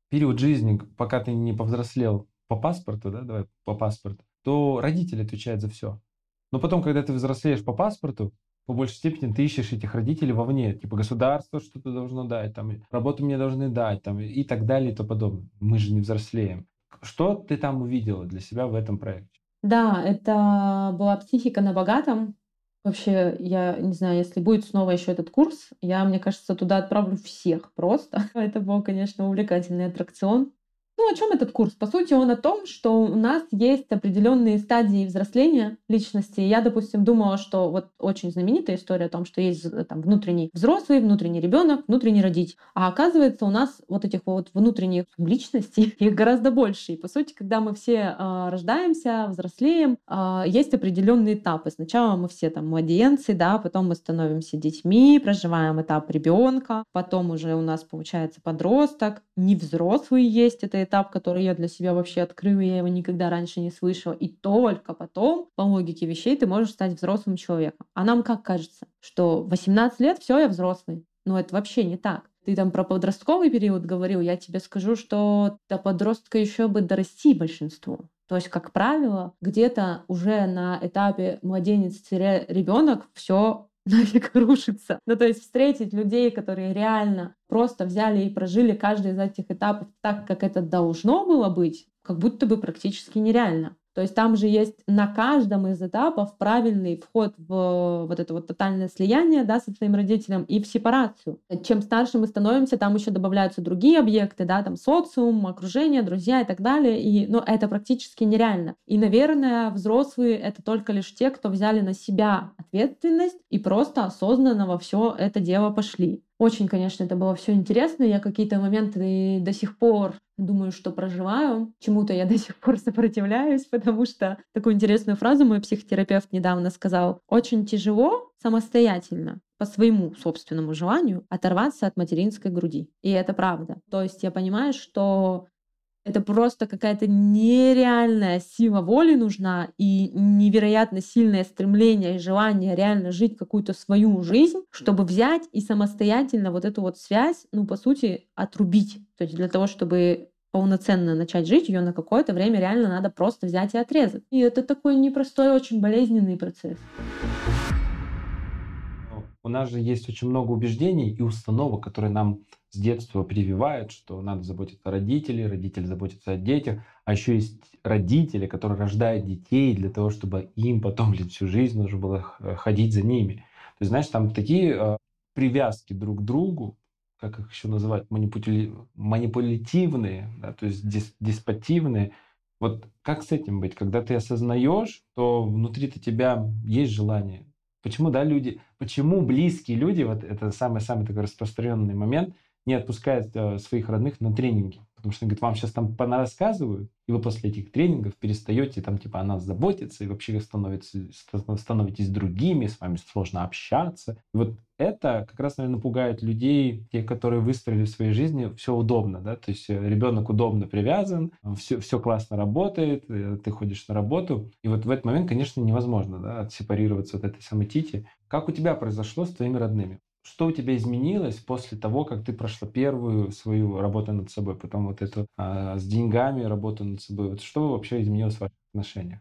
период жизни, пока ты не повзрослел по паспорту, да, давай по паспорту, то родители отвечают за все. Но потом, когда ты взрослеешь по паспорту, по большей степени ты ищешь этих родителей вовне, типа государство что-то должно дать, там, работу мне должны дать, там, и так далее и тому подобное. Мы же не взрослеем. Что ты там увидела для себя в этом проекте? Да, это была психика на богатом. Вообще, я не знаю, если будет снова еще этот курс, я, мне кажется, туда отправлю всех просто. Это был, конечно, увлекательный аттракцион. Ну, о чем этот курс? По сути, он о том, что у нас есть определенные стадии взросления личности. Я, допустим, думала, что вот очень знаменитая история о том, что есть э, там внутренний взрослый, внутренний ребенок, внутренний родитель. А оказывается, у нас вот этих вот внутренних личностей, их гораздо больше. И по сути, когда мы все э, рождаемся, взрослеем, э, есть определенные этапы. Сначала мы все там младенцы, да, потом мы становимся детьми, проживаем этап ребенка, потом уже у нас получается подросток, не взрослый есть, это этап, который я для себя вообще открыла, я его никогда раньше не слышала. И только потом, по логике вещей, ты можешь стать взрослым человеком. А нам как кажется, что 18 лет, все, я взрослый. Но это вообще не так. Ты там про подростковый период говорил, я тебе скажу, что до подростка еще бы дорасти большинству. То есть, как правило, где-то уже на этапе младенец-ребенок все нафиг рушится. Ну, то есть встретить людей, которые реально просто взяли и прожили каждый из этих этапов так, как это должно было быть, как будто бы практически нереально. То есть там же есть на каждом из этапов правильный вход в вот это вот тотальное слияние да, со своим родителем и в сепарацию. Чем старше мы становимся, там еще добавляются другие объекты, да, там социум, окружение, друзья и так далее. И, ну, это практически нереально. И, наверное, взрослые — это только лишь те, кто взяли на себя ответственность и просто осознанно во все это дело пошли. Очень, конечно, это было все интересно. Я какие-то моменты до сих пор думаю, что проживаю. Чему-то я до сих пор сопротивляюсь, потому что такую интересную фразу мой психотерапевт недавно сказал. Очень тяжело самостоятельно по своему собственному желанию оторваться от материнской груди. И это правда. То есть я понимаю, что это просто какая-то нереальная сила воли нужна и невероятно сильное стремление и желание реально жить какую-то свою жизнь, чтобы взять и самостоятельно вот эту вот связь, ну, по сути, отрубить. То есть для того, чтобы полноценно начать жить, ее на какое-то время реально надо просто взять и отрезать. И это такой непростой, очень болезненный процесс. У нас же есть очень много убеждений и установок, которые нам с детства прививают, что надо заботиться о родителях, родители заботятся о детях, а еще есть родители, которые рождают детей для того, чтобы им потом блин, всю жизнь нужно было ходить за ними. То есть, знаешь, там такие э, привязки друг к другу, как их еще называть, манипули... манипулятивные, да, то есть дис... диспотивные. Вот как с этим быть, когда ты осознаешь, то внутри-то тебя есть желание. Почему, да, люди, почему близкие люди, вот это самый-самый такой распространенный момент – не отпускает э, своих родных на тренинги. Потому что, говорит, вам сейчас там рассказывают, и вы после этих тренингов перестаете там типа о нас заботиться, и вообще становится, становитесь другими, с вами сложно общаться. И вот это как раз, наверное, пугает людей, те, которые выстроили в своей жизни все удобно, да, то есть э, ребенок удобно привязан, все, все классно работает, э, ты ходишь на работу, и вот в этот момент, конечно, невозможно, да, отсепарироваться от этой самой тити. Как у тебя произошло с твоими родными? Что у тебя изменилось после того, как ты прошла первую свою работу над собой, потом вот эту а, с деньгами работу над собой? Вот что вообще изменилось в ваших отношениях?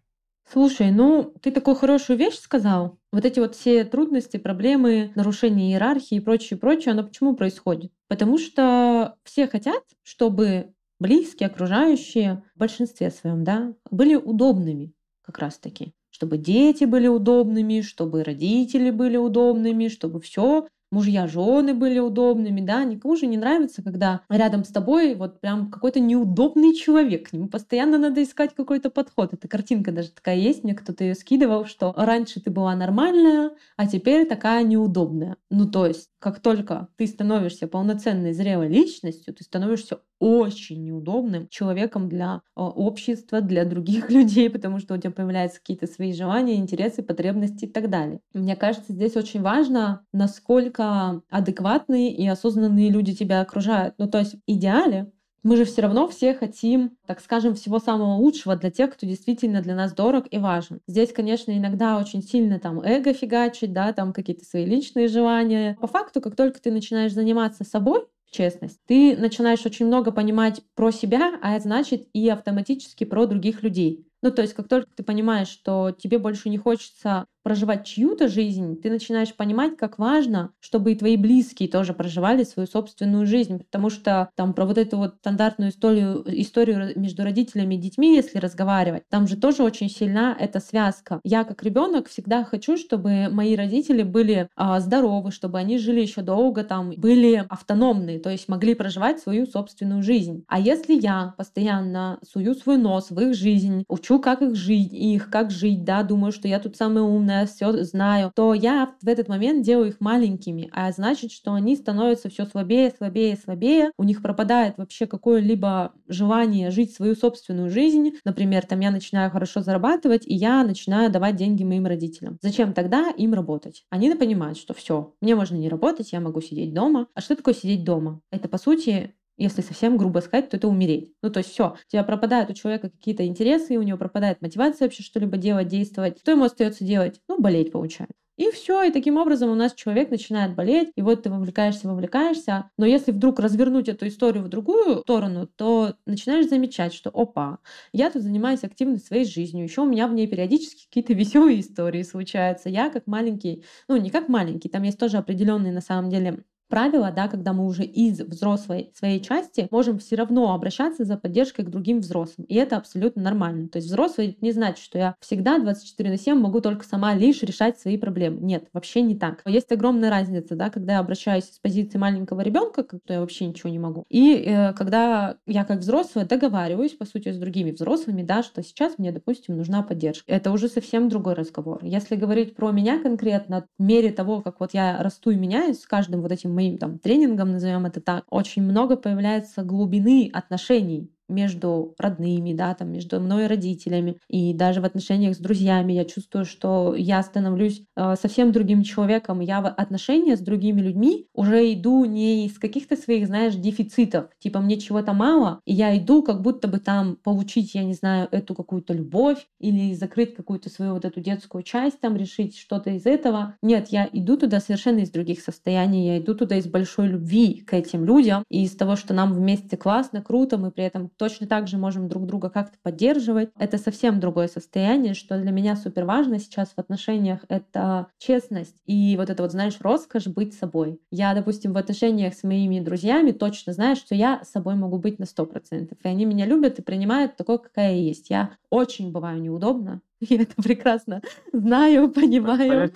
Слушай, ну ты такую хорошую вещь сказал. Вот эти вот все трудности, проблемы, нарушение иерархии и прочее, прочее, оно почему происходит? Потому что все хотят, чтобы близкие, окружающие, в большинстве своем, да, были удобными как раз-таки чтобы дети были удобными, чтобы родители были удобными, чтобы все мужья, жены были удобными, да, никому же не нравится, когда рядом с тобой вот прям какой-то неудобный человек, к нему постоянно надо искать какой-то подход. Эта картинка даже такая есть, мне кто-то ее скидывал, что раньше ты была нормальная, а теперь такая неудобная. Ну, то есть, как только ты становишься полноценной зрелой личностью, ты становишься очень неудобным человеком для э, общества, для других людей, потому что у тебя появляются какие-то свои желания, интересы, потребности и так далее. Мне кажется, здесь очень важно, насколько адекватные и осознанные люди тебя окружают. Ну, то есть в идеале мы же все равно все хотим, так скажем, всего самого лучшего для тех, кто действительно для нас дорог и важен. Здесь, конечно, иногда очень сильно там эго фигачить, да, там какие-то свои личные желания. По факту, как только ты начинаешь заниматься собой, честность. Ты начинаешь очень много понимать про себя, а это значит и автоматически про других людей. Ну, то есть, как только ты понимаешь, что тебе больше не хочется проживать чью-то жизнь, ты начинаешь понимать, как важно, чтобы и твои близкие тоже проживали свою собственную жизнь. Потому что там про вот эту вот стандартную историю, историю между родителями и детьми, если разговаривать, там же тоже очень сильна эта связка. Я как ребенок всегда хочу, чтобы мои родители были а, здоровы, чтобы они жили еще долго, там были автономные, то есть могли проживать свою собственную жизнь. А если я постоянно сую свой нос в их жизнь, учу, как их жить, их как жить, да, думаю, что я тут самая умная, все знаю, то я в этот момент делаю их маленькими, а значит, что они становятся все слабее, слабее, слабее, у них пропадает вообще какое-либо желание жить свою собственную жизнь. Например, там я начинаю хорошо зарабатывать, и я начинаю давать деньги моим родителям. Зачем тогда им работать? Они понимают, что все, мне можно не работать, я могу сидеть дома. А что такое сидеть дома? Это, по сути, если совсем грубо сказать, то это умереть. Ну, то есть все, у тебя пропадают у человека какие-то интересы, у него пропадает мотивация вообще что-либо делать, действовать. Что ему остается делать? Ну, болеть получается. И все, и таким образом у нас человек начинает болеть, и вот ты вовлекаешься, вовлекаешься. Но если вдруг развернуть эту историю в другую сторону, то начинаешь замечать, что опа, я тут занимаюсь активно своей жизнью, еще у меня в ней периодически какие-то веселые истории случаются. Я как маленький, ну не как маленький, там есть тоже определенные на самом деле правило, да, когда мы уже из взрослой своей части можем все равно обращаться за поддержкой к другим взрослым. И это абсолютно нормально. То есть взрослый не значит, что я всегда 24 на 7 могу только сама лишь решать свои проблемы. Нет, вообще не так. Есть огромная разница, да, когда я обращаюсь с позиции маленького ребенка, то я вообще ничего не могу. И э, когда я как взрослая договариваюсь, по сути, с другими взрослыми, да, что сейчас мне, допустим, нужна поддержка. Это уже совсем другой разговор. Если говорить про меня конкретно, в мере того, как вот я расту и меняюсь с каждым вот этим моим там тренингом, назовем это так, очень много появляется глубины отношений между родными, да, там, между мной и родителями, и даже в отношениях с друзьями я чувствую, что я становлюсь э, совсем другим человеком. Я в отношения с другими людьми уже иду не из каких-то своих, знаешь, дефицитов, типа мне чего-то мало, и я иду как будто бы там получить, я не знаю, эту какую-то любовь или закрыть какую-то свою вот эту детскую часть, там решить что-то из этого. Нет, я иду туда совершенно из других состояний, я иду туда из большой любви к этим людям, и из того, что нам вместе классно, круто, мы при этом точно так же можем друг друга как-то поддерживать. Это совсем другое состояние, что для меня супер важно сейчас в отношениях — это честность и вот это вот, знаешь, роскошь быть собой. Я, допустим, в отношениях с моими друзьями точно знаю, что я собой могу быть на сто процентов, и они меня любят и принимают такой, какая я есть. Я очень бываю неудобно, я это прекрасно знаю, понимаю.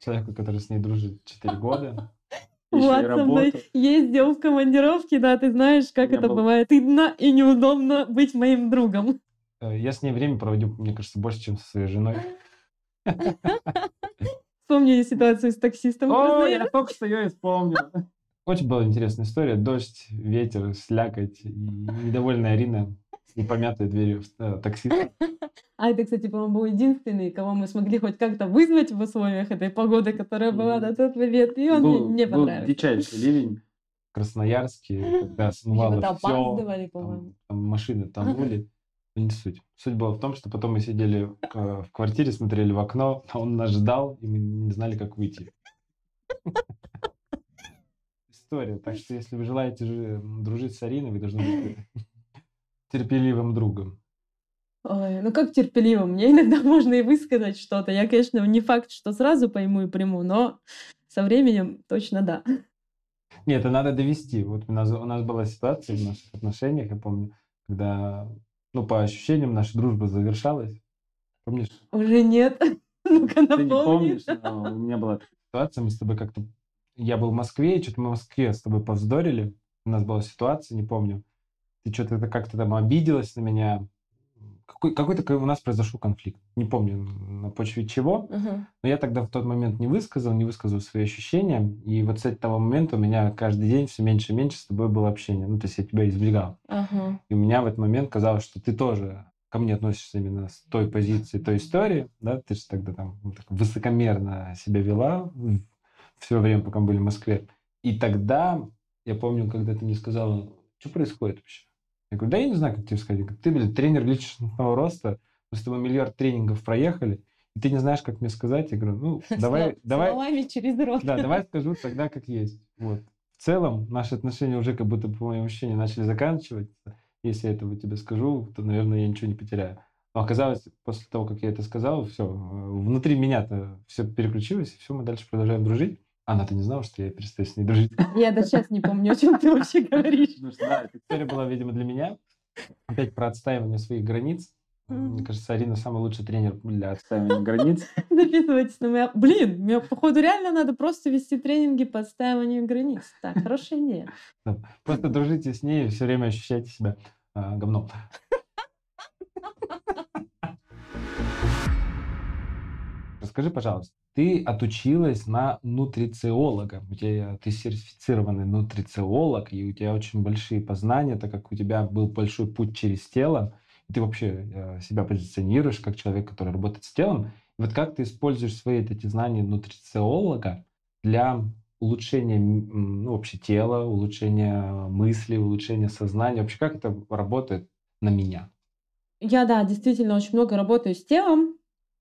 Человеку, который с ней дружит 4 года, вот со мной ездил в командировке, да, ты знаешь, как это был... бывает. Стыдно и неудобно быть моим другом. Э, я с ней время проводил, мне кажется, больше, чем со своей женой. Вспомни ситуацию с таксистом. О, я только что ее вспомнил. Очень была интересная история. Дождь, ветер, слякоть недовольная Арина и помятые двери э, таксиста. А это, кстати, по-моему, был единственный, кого мы смогли хоть как-то вызвать в условиях этой погоды, которая была на тот момент, и он был, мне не понравился. Был дичайший ливень. Красноярске, когда смывало все, там, там машины тонули. Но не суть. Суть была в том, что потом мы сидели э, в квартире, смотрели в окно, а он нас ждал, и мы не знали, как выйти. История. Так что, если вы желаете дружить с Ариной, вы должны быть терпеливым другом. Ой, ну как терпеливо? Мне иногда можно и высказать что-то. Я, конечно, не факт, что сразу пойму и приму, но со временем точно да. Нет, это надо довести. Вот у нас, у нас была ситуация в наших отношениях, я помню, когда, ну, по ощущениям, наша дружба завершалась. Помнишь? Уже нет. Ну-ка Ты не помнишь, но у меня была ситуация, мы с тобой как-то... Я был в Москве, и что-то мы в Москве с тобой повздорили. У нас была ситуация, не помню. Ты что-то как-то там обиделась на меня какой, какой-то у нас произошел конфликт. Не помню на почве чего, uh-huh. но я тогда в тот момент не высказал, не высказал свои ощущения. И вот с этого момента у меня каждый день все меньше и меньше с тобой было общение. Ну, то есть я тебя избегал. Uh-huh. И у меня в этот момент казалось, что ты тоже ко мне относишься именно с той позиции, той истории, да, ты же тогда там так высокомерно себя вела все время, пока мы были в Москве. И тогда, я помню, когда ты мне сказала, что происходит вообще? Я говорю, да я не знаю, как тебе сказать. Ты, блин, тренер личностного роста, мы с тобой миллиард тренингов проехали, и ты не знаешь, как мне сказать. Я говорю, ну, давай... давай Словами через рот. Да, давай скажу тогда, как есть. Вот. В целом, наши отношения уже как будто, по моему ощущению, начали заканчиваться. Если я этого тебе скажу, то, наверное, я ничего не потеряю. Но оказалось, после того, как я это сказал, все, внутри меня-то все переключилось, и все, мы дальше продолжаем дружить. Она-то не знала, что я перестаю с ней дружить. Я до сейчас не помню, о чем ты вообще говоришь. Потому что, да, эта история была, видимо, для меня. Опять про отстаивание своих границ. Мне кажется, Арина самый лучший тренер для отстаивания границ. Записывайтесь на меня. Блин, мне, походу, реально надо просто вести тренинги по отстаиванию границ. Так, хорошая идея. Просто дружите с ней и все время ощущайте себя а, говном. Расскажи, пожалуйста, ты отучилась на нутрициолога. У тебя, ты сертифицированный нутрициолог, и у тебя очень большие познания, так как у тебя был большой путь через тело. И ты вообще э, себя позиционируешь как человек, который работает с телом. И вот как ты используешь свои эти знания нутрициолога для улучшения ну, вообще тела, улучшения мысли, улучшения сознания? Вообще как это работает на меня? Я, да, действительно очень много работаю с телом,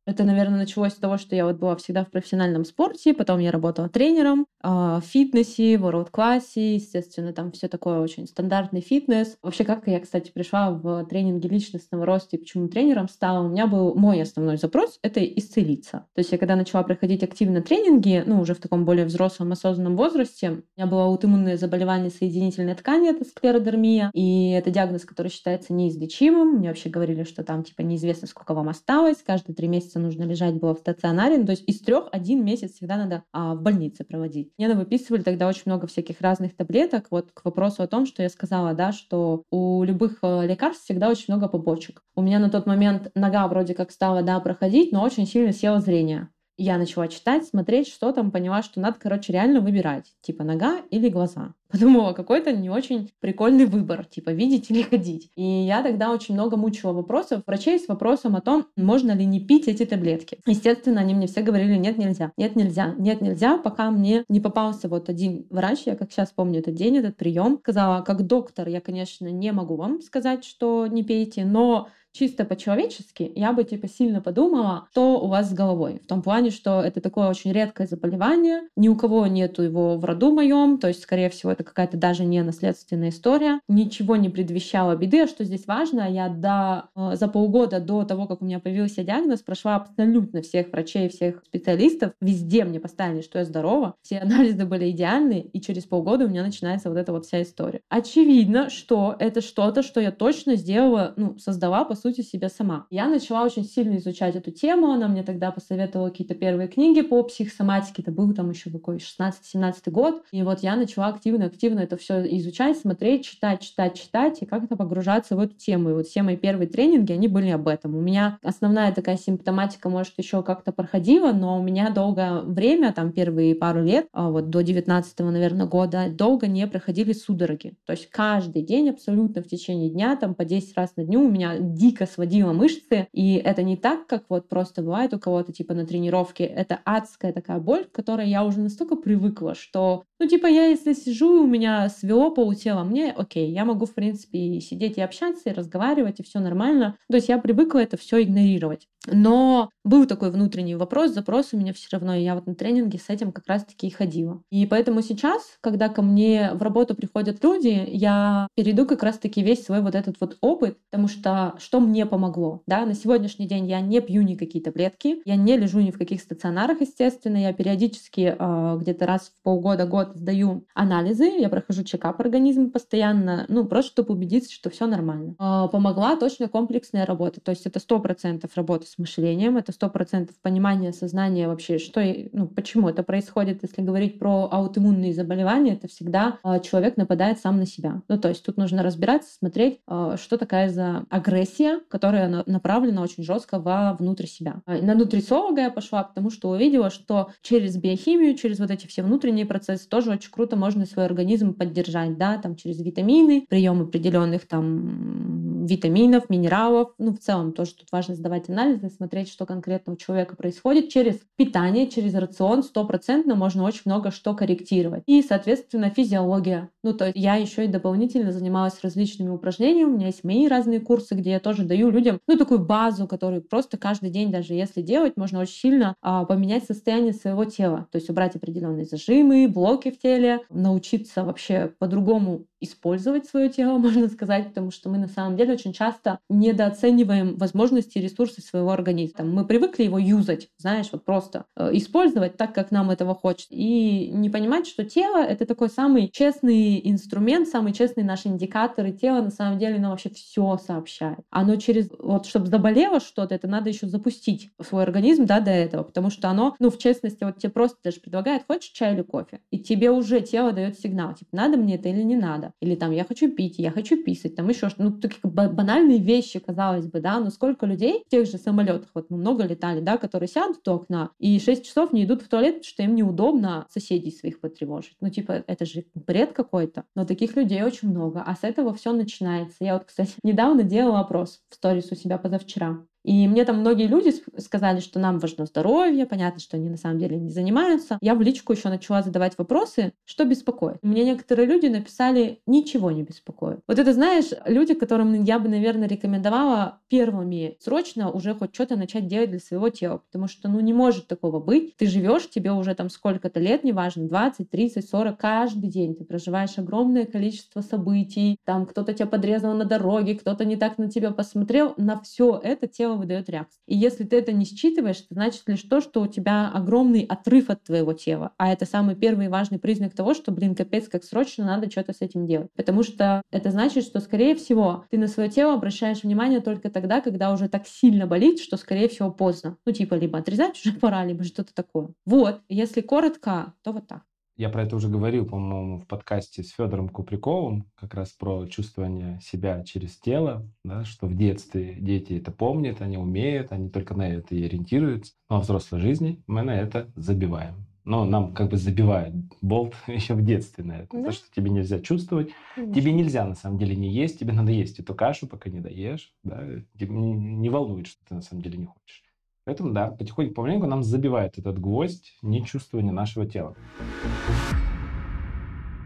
Это, наверное, началось с того, что я вот была всегда в профессиональном спорте, потом я работала тренером э, в фитнесе, в world классе, естественно, там все такое очень стандартный фитнес. Вообще, как я, кстати, пришла в тренинги личностного роста и почему тренером стала, у меня был мой основной запрос — это исцелиться. То есть я когда начала проходить активно тренинги, ну, уже в таком более взрослом, осознанном возрасте, у меня было аутоиммунное заболевание соединительной ткани, это склеродермия, и это диагноз, который считается неизлечимым. Мне вообще говорили, что там, типа, неизвестно, сколько вам осталось, каждые три месяца нужно лежать было в стационаре, то есть из трех один месяц всегда надо а, в больнице проводить. Мне выписывали тогда очень много всяких разных таблеток, вот к вопросу о том, что я сказала, да, что у любых э, лекарств всегда очень много побочек. У меня на тот момент нога вроде как стала, да, проходить, но очень сильно село зрение я начала читать, смотреть, что там, поняла, что надо, короче, реально выбирать, типа нога или глаза. Подумала, какой-то не очень прикольный выбор, типа видеть или ходить. И я тогда очень много мучила вопросов врачей с вопросом о том, можно ли не пить эти таблетки. Естественно, они мне все говорили, нет, нельзя, нет, нельзя, нет, нельзя, пока мне не попался вот один врач, я как сейчас помню этот день, этот прием, сказала, как доктор, я, конечно, не могу вам сказать, что не пейте, но чисто по-человечески, я бы типа сильно подумала, что у вас с головой. В том плане, что это такое очень редкое заболевание, ни у кого нету его в роду моем, то есть, скорее всего, это какая-то даже не наследственная история. Ничего не предвещало беды. А что здесь важно, я до, э, за полгода до того, как у меня появился диагноз, прошла абсолютно всех врачей, всех специалистов. Везде мне поставили, что я здорова. Все анализы были идеальны, и через полгода у меня начинается вот эта вот вся история. Очевидно, что это что-то, что я точно сделала, ну, создала, по сути, себя сама. Я начала очень сильно изучать эту тему. Она мне тогда посоветовала какие-то первые книги по психосоматике. Это был там еще какой 16-17 год. И вот я начала активно-активно это все изучать, смотреть, читать, читать, читать и как-то погружаться в эту тему. И вот все мои первые тренинги, они были об этом. У меня основная такая симптоматика, может, еще как-то проходила, но у меня долгое время, там первые пару лет, а вот до 19 наверное, года, долго не проходили судороги. То есть каждый день абсолютно в течение дня, там по 10 раз на дню у меня дико сводила мышцы, и это не так, как вот просто бывает у кого-то типа на тренировке, это адская такая боль, к которой я уже настолько привыкла, что, ну типа я если сижу, у меня свело полутела, мне окей, я могу в принципе и сидеть и общаться, и разговаривать, и все нормально. То есть я привыкла это все игнорировать. Но был такой внутренний вопрос, запрос у меня все равно, и я вот на тренинге с этим как раз-таки и ходила. И поэтому сейчас, когда ко мне в работу приходят люди, я перейду как раз-таки весь свой вот этот вот опыт, потому что что мне помогло, да, на сегодняшний день я не пью никакие таблетки, я не лежу ни в каких стационарах, естественно, я периодически э, где-то раз в полгода-год сдаю анализы, я прохожу чекап организма постоянно, ну, просто чтобы убедиться, что все нормально. Э, помогла точно комплексная работа, то есть это сто процентов работа с мышлением, это сто процентов понимание сознания вообще, что, ну, почему это происходит, если говорить про аутоиммунные заболевания, это всегда э, человек нападает сам на себя. Ну, то есть тут нужно разбираться, смотреть, э, что такая за агрессия, которая направлена очень жестко во внутрь себя. А, на нутрициолога я пошла, потому что увидела, что через биохимию, через вот эти все внутренние процессы тоже очень круто можно свой организм поддержать, да, там через витамины, прием определенных там витаминов, минералов, ну, в целом тоже тут важно сдавать анализы, смотреть, что конкретно у человека происходит. Через питание, через рацион стопроцентно можно очень много что корректировать. И, соответственно, физиология. Ну, то есть я еще и дополнительно занималась различными упражнениями. У меня есть мои разные курсы, где я тоже даю людям, ну, такую базу, которую просто каждый день, даже если делать, можно очень сильно а, поменять состояние своего тела. То есть убрать определенные зажимы, блоки в теле, научиться вообще по-другому использовать свое тело, можно сказать, потому что мы на самом деле очень часто недооцениваем возможности и ресурсы своего организма. Мы привыкли его юзать, знаешь, вот просто э, использовать так, как нам этого хочется. И не понимать, что тело — это такой самый честный инструмент, самый честный наш индикатор, и тело на самом деле нам вообще все сообщает. Оно через, вот чтобы заболело что-то, это надо еще запустить в свой организм, да, до этого, потому что оно, ну, в честности, вот тебе просто даже предлагает, хочешь чай или кофе, и тебе уже тело дает сигнал, типа, надо мне это или не надо. Или там, я хочу пить, я хочу писать, там еще что-то. Ну, такие банальные вещи, казалось бы, да, но сколько людей в тех же самолетах, вот мы много летали, да, которые сядут у окна и 6 часов не идут в туалет, потому что им неудобно соседей своих потревожить. Ну, типа, это же бред какой-то. Но таких людей очень много. А с этого все начинается. Я вот, кстати, недавно делала опрос в сторис у себя позавчера. И мне там многие люди сказали, что нам важно здоровье, понятно, что они на самом деле не занимаются. Я в личку еще начала задавать вопросы, что беспокоит. Мне некоторые люди написали, ничего не беспокоит. Вот это, знаешь, люди, которым я бы, наверное, рекомендовала первыми срочно уже хоть что-то начать делать для своего тела, потому что, ну, не может такого быть. Ты живешь, тебе уже там сколько-то лет, неважно, 20, 30, 40, каждый день ты проживаешь огромное количество событий, там кто-то тебя подрезал на дороге, кто-то не так на тебя посмотрел, на все это тело выдает реакцию. И если ты это не считываешь, это значит лишь то, что у тебя огромный отрыв от твоего тела. А это самый первый важный признак того, что, блин, капец, как срочно надо что-то с этим делать. Потому что это значит, что, скорее всего, ты на свое тело обращаешь внимание только тогда, когда уже так сильно болит, что, скорее всего, поздно. Ну, типа, либо отрезать уже пора, либо что-то такое. Вот. Если коротко, то вот так. Я про это уже говорил, по-моему, в подкасте с Федором Куприковым, как раз про чувствование себя через тело, да, что в детстве дети это помнят, они умеют, они только на это и ориентируются. Но во взрослой жизни мы на это забиваем. Но нам как бы забивают болт еще в детстве на это. Да? То, что тебе нельзя чувствовать. Конечно. Тебе нельзя на самом деле не есть, тебе надо есть эту кашу, пока не доешь. Да? Не волнует, что ты на самом деле не хочешь. Поэтому, да, потихоньку, помаленьку нам забивает этот гвоздь нечувствование нашего тела.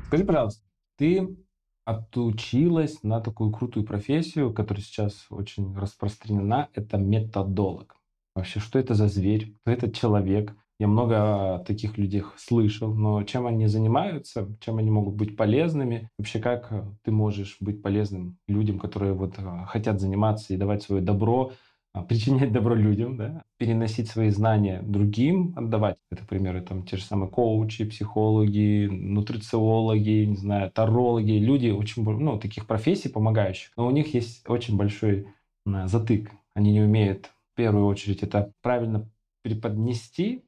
Скажи, пожалуйста, ты отучилась на такую крутую профессию, которая сейчас очень распространена, это методолог. Вообще, что это за зверь? Кто этот человек? Я много таких людей слышал, но чем они занимаются, чем они могут быть полезными, вообще как ты можешь быть полезным людям, которые вот а, хотят заниматься и давать свое добро причинять добро людям, да, переносить свои знания другим, отдавать. Это, к примеру, там те же самые коучи, психологи, нутрициологи, не знаю, тарологи, люди очень, ну, таких профессий помогающих, но у них есть очень большой затык. Они не умеют, в первую очередь, это правильно преподнести,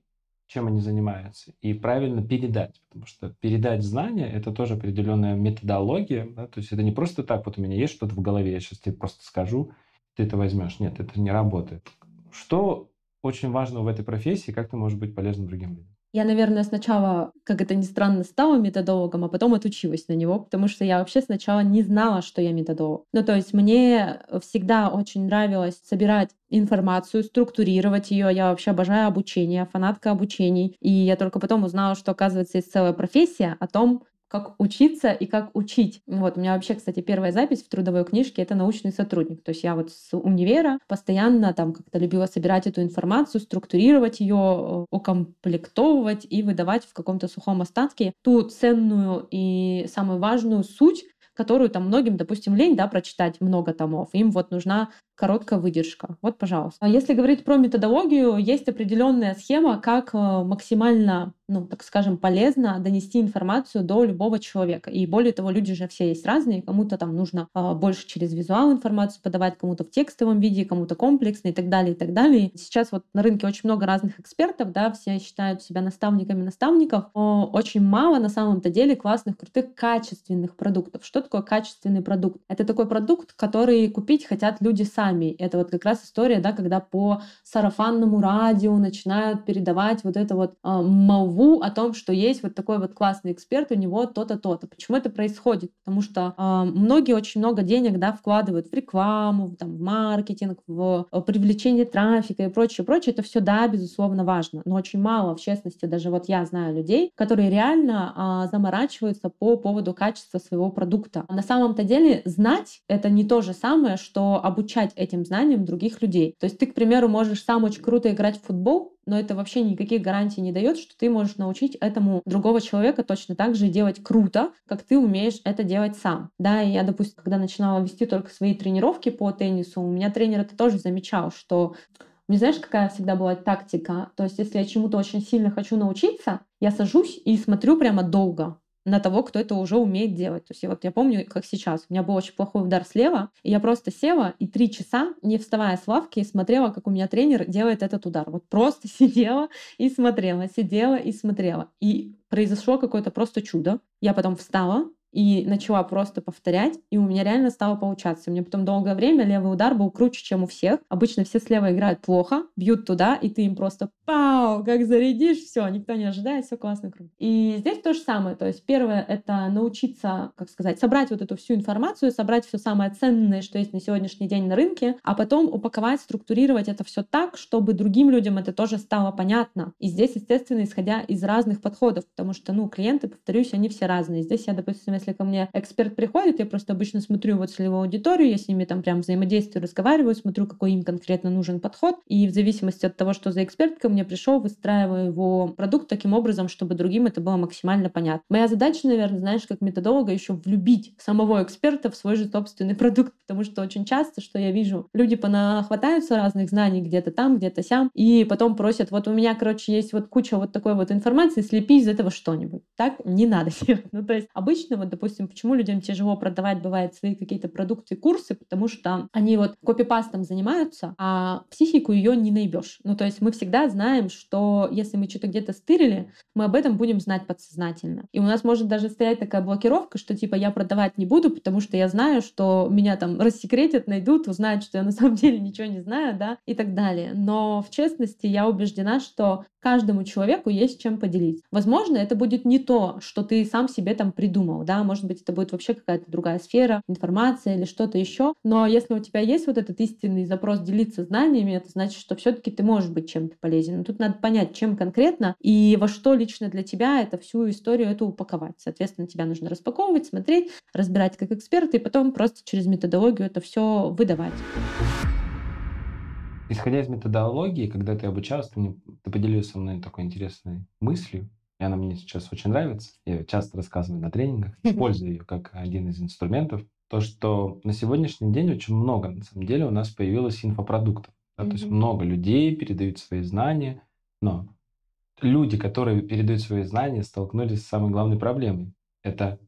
чем они занимаются, и правильно передать. Потому что передать знания – это тоже определенная методология. Да? То есть это не просто так, вот у меня есть что-то в голове, я сейчас тебе просто скажу, ты это возьмешь. Нет, это не работает. Что очень важно в этой профессии, как ты можешь быть полезным другим людям? Я, наверное, сначала, как это ни странно, стала методологом, а потом отучилась на него, потому что я вообще сначала не знала, что я методолог. Ну, то есть мне всегда очень нравилось собирать информацию, структурировать ее. Я вообще обожаю обучение, фанатка обучений. И я только потом узнала, что, оказывается, есть целая профессия о том, как учиться и как учить. Вот, у меня вообще, кстати, первая запись в трудовой книжке — это научный сотрудник. То есть я вот с универа постоянно там как-то любила собирать эту информацию, структурировать ее, э, укомплектовывать и выдавать в каком-то сухом остатке ту ценную и самую важную суть, которую там многим, допустим, лень, да, прочитать много томов. Им вот нужна короткая выдержка. Вот, пожалуйста. А если говорить про методологию, есть определенная схема, как э, максимально, ну, так скажем, полезно донести информацию до любого человека. И более того, люди же все есть разные. Кому-то там нужно а, больше через визуал информацию подавать, кому-то в текстовом виде, кому-то комплексно и так далее, и так далее. Сейчас вот на рынке очень много разных экспертов, да, все считают себя наставниками наставников. Но очень мало на самом-то деле классных, крутых, качественных продуктов. Что такое качественный продукт? Это такой продукт, который купить хотят люди сами сами. Это вот как раз история, да, когда по сарафанному радио начинают передавать вот это вот э, молву о том, что есть вот такой вот классный эксперт, у него то-то, то-то. Почему это происходит? Потому что э, многие очень много денег, да, вкладывают в рекламу, там, в маркетинг, в э, привлечение трафика и прочее, прочее. Это все, да, безусловно, важно. Но очень мало, в частности, даже вот я знаю людей, которые реально э, заморачиваются по поводу качества своего продукта. На самом-то деле знать это не то же самое, что обучать этим знаниям других людей. То есть ты, к примеру, можешь сам очень круто играть в футбол, но это вообще никаких гарантий не дает, что ты можешь научить этому другого человека точно так же делать круто, как ты умеешь это делать сам. Да, и я, допустим, когда начинала вести только свои тренировки по теннису, у меня тренер это тоже замечал, что не знаешь, какая всегда была тактика? То есть, если я чему-то очень сильно хочу научиться, я сажусь и смотрю прямо долго на того, кто это уже умеет делать. То есть вот я помню, как сейчас. У меня был очень плохой удар слева, и я просто села и три часа, не вставая с лавки, смотрела, как у меня тренер делает этот удар. Вот просто сидела и смотрела, сидела и смотрела. И произошло какое-то просто чудо. Я потом встала, и начала просто повторять, и у меня реально стало получаться. Мне потом долгое время левый удар был круче, чем у всех. Обычно все слева играют плохо, бьют туда, и ты им просто пау, как зарядишь, все, никто не ожидает, все классно, круто. И здесь то же самое. То есть первое — это научиться, как сказать, собрать вот эту всю информацию, собрать все самое ценное, что есть на сегодняшний день на рынке, а потом упаковать, структурировать это все так, чтобы другим людям это тоже стало понятно. И здесь, естественно, исходя из разных подходов, потому что, ну, клиенты, повторюсь, они все разные. Здесь я, допустим, если ко мне эксперт приходит, я просто обычно смотрю вот целевую аудиторию, я с ними там прям взаимодействую, разговариваю, смотрю, какой им конкретно нужен подход, и в зависимости от того, что за эксперт ко мне пришел, выстраиваю его продукт таким образом, чтобы другим это было максимально понятно. Моя задача, наверное, знаешь, как методолога, еще влюбить самого эксперта в свой же собственный продукт, потому что очень часто, что я вижу, люди понахватаются разных знаний где-то там, где-то сям, и потом просят, вот у меня, короче, есть вот куча вот такой вот информации, слепи из этого что-нибудь. Так не надо делать. Ну, то есть обычно вот, допустим, почему людям тяжело продавать бывает свои какие-то продукты, курсы, потому что они вот копипастом занимаются, а психику ее не наебешь. Ну, то есть мы всегда знаем, что если мы что-то где-то стырили, мы об этом будем знать подсознательно. И у нас может даже стоять такая блокировка, что типа я продавать не буду, потому что я знаю, что меня там рассекретят, найдут, узнают, что я на самом деле ничего не знаю, да, и так далее. Но в честности я убеждена, что каждому человеку есть чем поделиться. Возможно, это будет не то, что ты сам себе там придумал, да, может быть, это будет вообще какая-то другая сфера, информация или что-то еще. Но если у тебя есть вот этот истинный запрос делиться знаниями, это значит, что все-таки ты можешь быть чем-то полезен. Но тут надо понять, чем конкретно и во что лично для тебя это всю историю эту упаковать. Соответственно, тебя нужно распаковывать, смотреть, разбирать как эксперт, и потом просто через методологию это все выдавать. Исходя из методологии, когда ты обучался, ты, мне, ты поделился со мной такой интересной мыслью, и она мне сейчас очень нравится. Я часто рассказываю на тренингах, использую ее как один из инструментов. То, что на сегодняшний день очень много, на самом деле, у нас появилось инфопродуктов. Да? Mm-hmm. То есть много людей передают свои знания, но люди, которые передают свои знания, столкнулись с самой главной проблемой. Это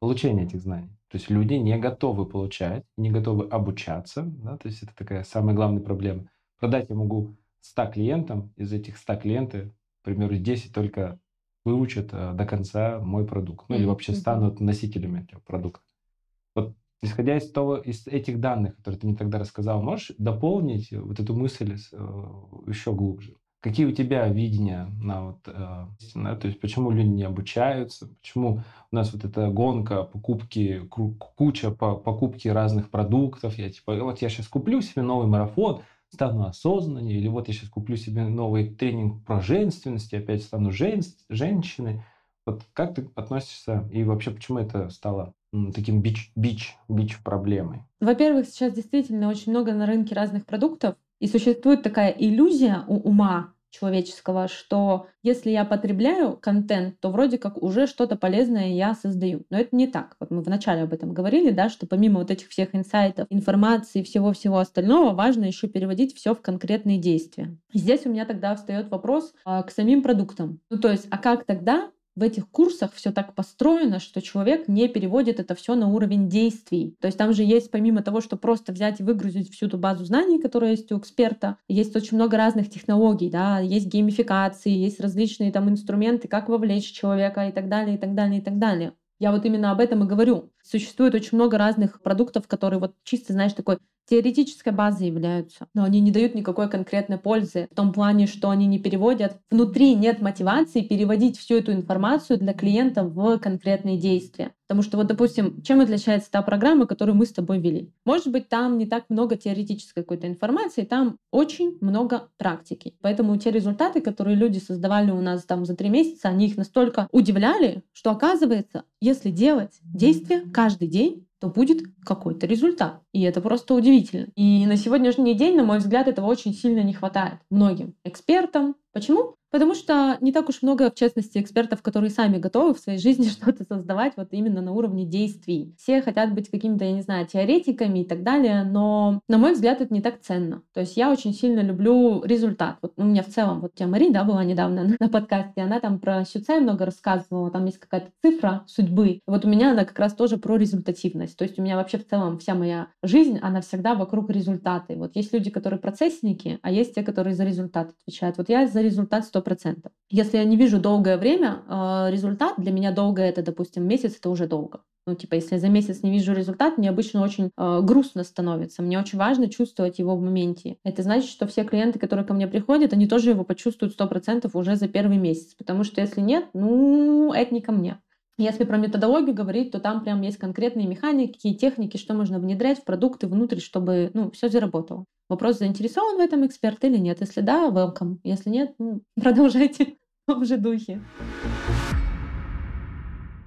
получение этих знаний. То есть люди не готовы получать, не готовы обучаться. Да? То есть это такая самая главная проблема. Продать я могу 100 клиентам, из этих 100 клиентов, к примеру, 10 только выучат э, до конца мой продукт. Ну или вообще станут носителями этого продукта. Вот исходя из того, из этих данных, которые ты мне тогда рассказал, можешь дополнить вот эту мысль э, еще глубже? Какие у тебя видения на вот, э, на, то есть почему люди не обучаются, почему у нас вот эта гонка покупки, куча по, покупки разных продуктов, я типа, вот я сейчас куплю себе новый марафон, стану осознаннее, или вот я сейчас куплю себе новый тренинг про женственность, и опять стану жен, женщиной. Вот как ты относишься и вообще почему это стало таким бич, бич, бич проблемой? Во-первых, сейчас действительно очень много на рынке разных продуктов, и существует такая иллюзия у ума человеческого, что если я потребляю контент, то вроде как уже что-то полезное я создаю. Но это не так. Вот мы вначале об этом говорили, да, что помимо вот этих всех инсайтов, информации, всего-всего остального, важно еще переводить все в конкретные действия. Здесь у меня тогда встает вопрос а, к самим продуктам. Ну то есть, а как тогда в этих курсах все так построено, что человек не переводит это все на уровень действий. То есть там же есть, помимо того, что просто взять и выгрузить всю ту базу знаний, которая есть у эксперта, есть очень много разных технологий, да, есть геймификации, есть различные там инструменты, как вовлечь человека и так далее, и так далее, и так далее. Я вот именно об этом и говорю. Существует очень много разных продуктов, которые вот чисто, знаешь, такой теоретической базой являются, но они не дают никакой конкретной пользы в том плане, что они не переводят. Внутри нет мотивации переводить всю эту информацию для клиента в конкретные действия. Потому что вот, допустим, чем отличается та программа, которую мы с тобой вели? Может быть, там не так много теоретической какой-то информации, там очень много практики. Поэтому те результаты, которые люди создавали у нас там за три месяца, они их настолько удивляли, что оказывается, если делать действия каждый день, то будет какой-то результат. И это просто удивительно. И на сегодняшний день, на мой взгляд, этого очень сильно не хватает многим экспертам. Почему? Потому что не так уж много, в частности, экспертов, которые сами готовы в своей жизни что-то создавать вот именно на уровне действий. Все хотят быть какими-то, я не знаю, теоретиками и так далее, но, на мой взгляд, это не так ценно. То есть я очень сильно люблю результат. Вот у меня в целом, вот тебя Мари, да, была недавно на, подкасте, она там про Сюцай много рассказывала, там есть какая-то цифра судьбы. Вот у меня она как раз тоже про результативность. То есть у меня вообще в целом вся моя жизнь, она всегда вокруг результата. И вот есть люди, которые процессники, а есть те, которые за результат отвечают. Вот я за результат 100 100%. Если я не вижу долгое время э, результат, для меня долго это, допустим, месяц, это уже долго. Ну, типа, если я за месяц не вижу результат, мне обычно очень э, грустно становится. Мне очень важно чувствовать его в моменте. Это значит, что все клиенты, которые ко мне приходят, они тоже его почувствуют 100% уже за первый месяц. Потому что если нет, ну, это не ко мне. Если про методологию говорить, то там прям есть конкретные механики и техники, что можно внедрять в продукты внутрь, чтобы ну, все заработало. Вопрос, заинтересован в этом эксперт или нет. Если да, welcome. Если нет, ну, продолжайте в том же духе.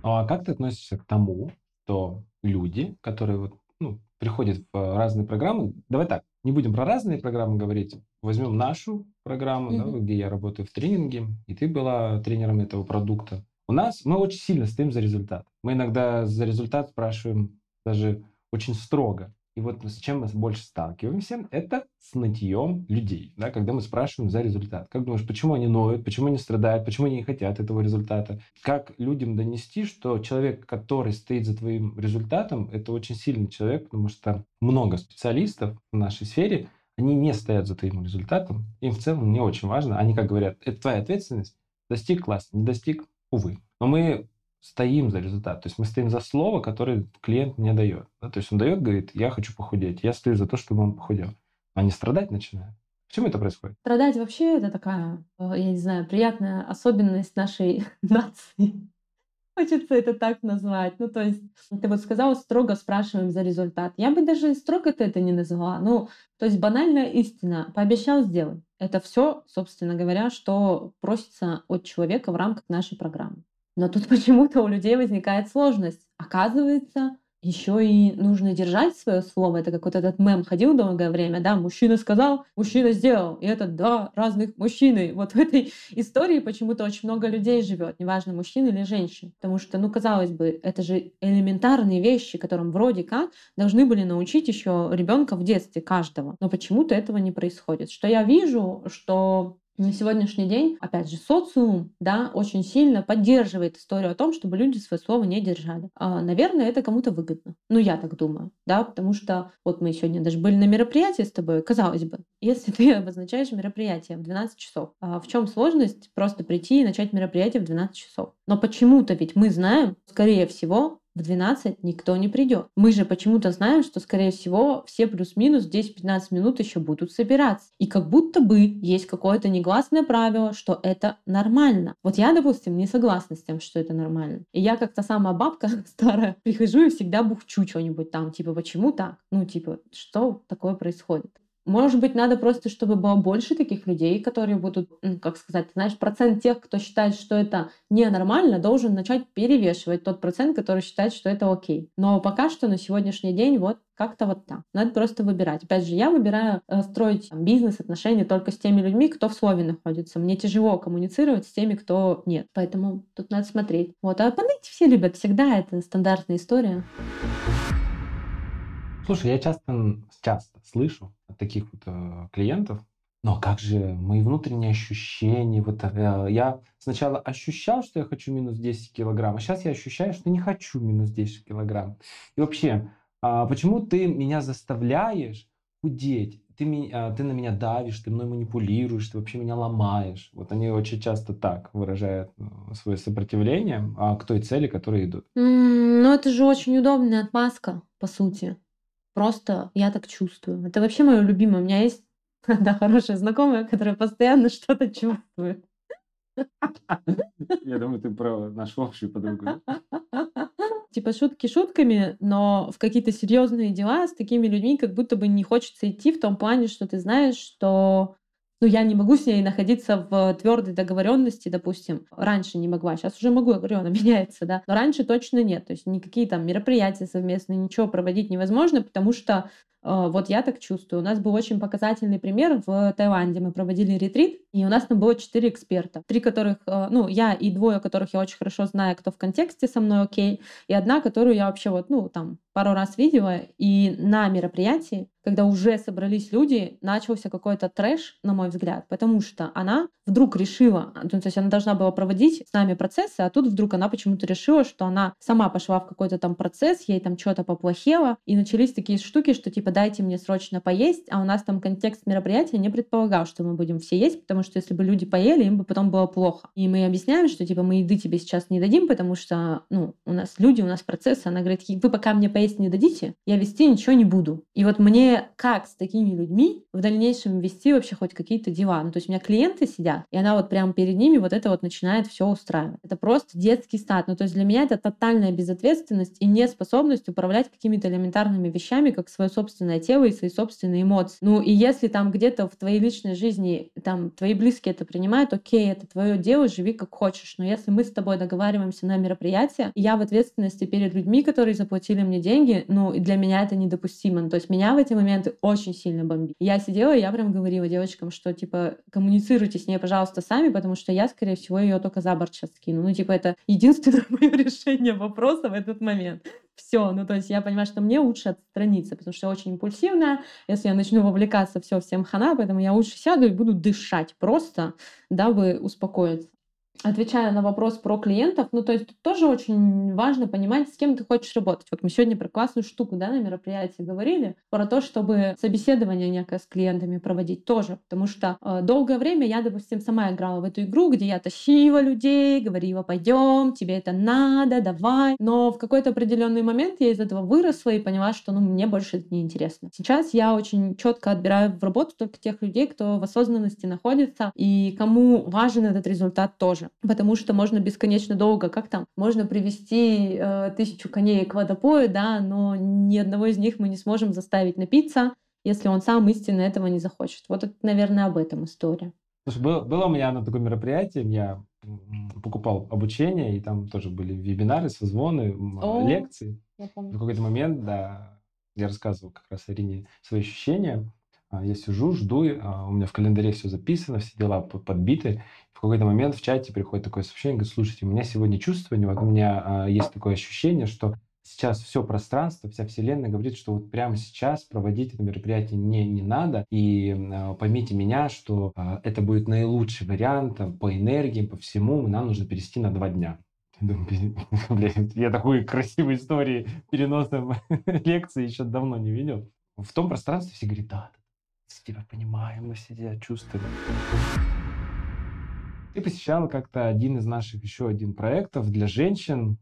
А как ты относишься к тому, что люди, которые вот, ну, приходят в разные программы, давай так, не будем про разные программы говорить, возьмем нашу программу, mm-hmm. да, где я работаю в тренинге, и ты была тренером этого продукта. У нас мы очень сильно стоим за результат. Мы иногда за результат спрашиваем даже очень строго. И вот с чем мы больше сталкиваемся, это с нытьем людей, да, когда мы спрашиваем за результат. Как думаешь, почему они ноют, почему они страдают, почему они не хотят этого результата? Как людям донести, что человек, который стоит за твоим результатом, это очень сильный человек, потому что много специалистов в нашей сфере, они не стоят за твоим результатом, им в целом не очень важно. Они как говорят, это твоя ответственность, достиг класс, не достиг, увы. Но мы стоим за результат. То есть мы стоим за слово, которое клиент мне дает. Да? То есть он дает, говорит, я хочу похудеть. Я стою за то, чтобы он похудел. А не страдать начинает. Почему это происходит? Страдать вообще это такая, э, я не знаю, приятная особенность нашей нации. Хочется это так назвать. Ну, то есть, ты вот сказала, строго спрашиваем за результат. Я бы даже строго это не назвала. Ну, то есть банальная истина. Пообещал, сделай. Это все, собственно говоря, что просится от человека в рамках нашей программы. Но тут почему-то у людей возникает сложность. Оказывается, еще и нужно держать свое слово. Это как вот этот мем ходил долгое время, да, мужчина сказал, мужчина сделал. И это два разных мужчины. Вот в этой истории почему-то очень много людей живет, неважно, мужчина или женщина. Потому что, ну, казалось бы, это же элементарные вещи, которым вроде как должны были научить еще ребенка в детстве каждого. Но почему-то этого не происходит. Что я вижу, что на сегодняшний день, опять же, социум, да, очень сильно поддерживает историю о том, чтобы люди свое слово не держали. А, наверное, это кому-то выгодно. Ну, я так думаю, да, потому что вот мы сегодня даже были на мероприятии с тобой, казалось бы, если ты обозначаешь мероприятие в 12 часов, а в чем сложность просто прийти и начать мероприятие в 12 часов? Но почему-то ведь мы знаем, скорее всего, в 12 никто не придет. Мы же почему-то знаем, что, скорее всего, все плюс-минус 10-15 минут еще будут собираться. И как будто бы есть какое-то негласное правило, что это нормально. Вот я, допустим, не согласна с тем, что это нормально. И я как то самая бабка старая прихожу и всегда бухчу что-нибудь там, типа, почему так? Ну, типа, что такое происходит? Может быть, надо просто, чтобы было больше таких людей, которые будут, как сказать, знаешь, процент тех, кто считает, что это ненормально, должен начать перевешивать тот процент, который считает, что это окей. Но пока что на сегодняшний день вот как-то вот так. Надо просто выбирать. Опять же, я выбираю э, строить там, бизнес, отношения только с теми людьми, кто в слове находится. Мне тяжело коммуницировать с теми, кто нет. Поэтому тут надо смотреть. Вот. А поныть все любят. Всегда это стандартная история. Слушай, я часто, часто слышу от таких вот э, клиентов, но как же мои внутренние ощущения? Вот э, я сначала ощущал, что я хочу минус 10 килограмм, а сейчас я ощущаю, что не хочу минус 10 килограмм. И вообще, э, почему ты меня заставляешь худеть? Ты, меня, ты на меня давишь, ты мной манипулируешь, ты вообще меня ломаешь. Вот они очень часто так выражают свое сопротивление а к той цели, которой идут. Mm, ну, это же очень удобная отмазка, по сути. Просто я так чувствую. Это вообще мое любимое. У меня есть да, хорошая знакомая, которая постоянно что-то чувствует. Я думаю, ты про нашу общую подругу. Типа шутки шутками, но в какие-то серьезные дела с такими людьми как будто бы не хочется идти в том плане, что ты знаешь, что ну, я не могу с ней находиться в твердой договоренности, допустим. Раньше не могла, сейчас уже могу, я говорю, она меняется, да. Но раньше точно нет. То есть никакие там мероприятия совместные, ничего проводить невозможно, потому что э, вот я так чувствую. У нас был очень показательный пример в Таиланде. Мы проводили ретрит, и у нас там было четыре эксперта. Три которых, э, ну, я и двое, которых я очень хорошо знаю, кто в контексте со мной окей, и одна, которую я вообще вот, ну, там, пару раз видела, и на мероприятии, когда уже собрались люди, начался какой-то трэш, на мой взгляд, потому что она вдруг решила, ну, то есть она должна была проводить с нами процессы, а тут вдруг она почему-то решила, что она сама пошла в какой-то там процесс, ей там что-то поплохело, и начались такие штуки, что типа дайте мне срочно поесть, а у нас там контекст мероприятия не предполагал, что мы будем все есть, потому что если бы люди поели, им бы потом было плохо. И мы объясняем, что типа мы еды тебе сейчас не дадим, потому что, ну, у нас люди, у нас процессы. Она говорит, вы пока мне поесть не дадите, я вести ничего не буду. И вот мне как с такими людьми в дальнейшем вести вообще хоть какие-то дела? Ну, то есть у меня клиенты сидят, и она вот прямо перед ними вот это вот начинает все устраивать. Это просто детский стат. Ну, то есть для меня это тотальная безответственность и неспособность управлять какими-то элементарными вещами, как свое собственное тело и свои собственные эмоции. Ну, и если там где-то в твоей личной жизни там твои близкие это принимают, окей, это твое дело, живи как хочешь. Но если мы с тобой договариваемся на мероприятие, я в ответственности перед людьми, которые заплатили мне деньги, ну, и для меня это недопустимо. Ну, то есть меня в эти моменты очень сильно бомбит. Я сидела, я прям говорила девочкам, что, типа, коммуницируйте с ней, пожалуйста, сами, потому что я, скорее всего, ее только за борт сейчас скину. Ну, типа, это единственное мое решение вопроса в этот момент. Все, ну то есть я понимаю, что мне лучше отстраниться, потому что я очень импульсивная. Если я начну вовлекаться, все, всем хана, поэтому я лучше сяду и буду дышать просто, дабы успокоиться отвечая на вопрос про клиентов, ну, то есть тоже очень важно понимать, с кем ты хочешь работать. Вот мы сегодня про классную штуку, да, на мероприятии говорили, про то, чтобы собеседование некое с клиентами проводить тоже, потому что э, долгое время я, допустим, сама играла в эту игру, где я тащила людей, говорила, пойдем, тебе это надо, давай, но в какой-то определенный момент я из этого выросла и поняла, что, ну, мне больше это не интересно. Сейчас я очень четко отбираю в работу только тех людей, кто в осознанности находится и кому важен этот результат тоже потому что можно бесконечно долго, как там, можно привести э, тысячу коней к водопою, да, но ни одного из них мы не сможем заставить напиться, если он сам истинно этого не захочет. Вот это, наверное, об этом история. Слушай, было, было у меня на таком мероприятии, я покупал обучение, и там тоже были вебинары, созвоны, О, лекции. В какой-то момент, да, я рассказывал как раз Арине свои ощущения. А, я сижу, жду, а, у меня в календаре все записано, все дела подбиты. В какой-то момент в чате приходит такое сообщение, говорит, слушайте, у меня сегодня чувствование, у меня а, есть такое ощущение, что сейчас все пространство, вся вселенная говорит, что вот прямо сейчас проводить это мероприятие не, не надо. И поймите меня, что это будет наилучший вариант по энергии, по всему. Нам нужно перевести на два дня. Я такой красивой истории переноса лекции еще давно не видел. В том пространстве все говорят, да, тебя понимаем, мы себя чувствуем. Ты посещала как-то один из наших еще один проектов для женщин,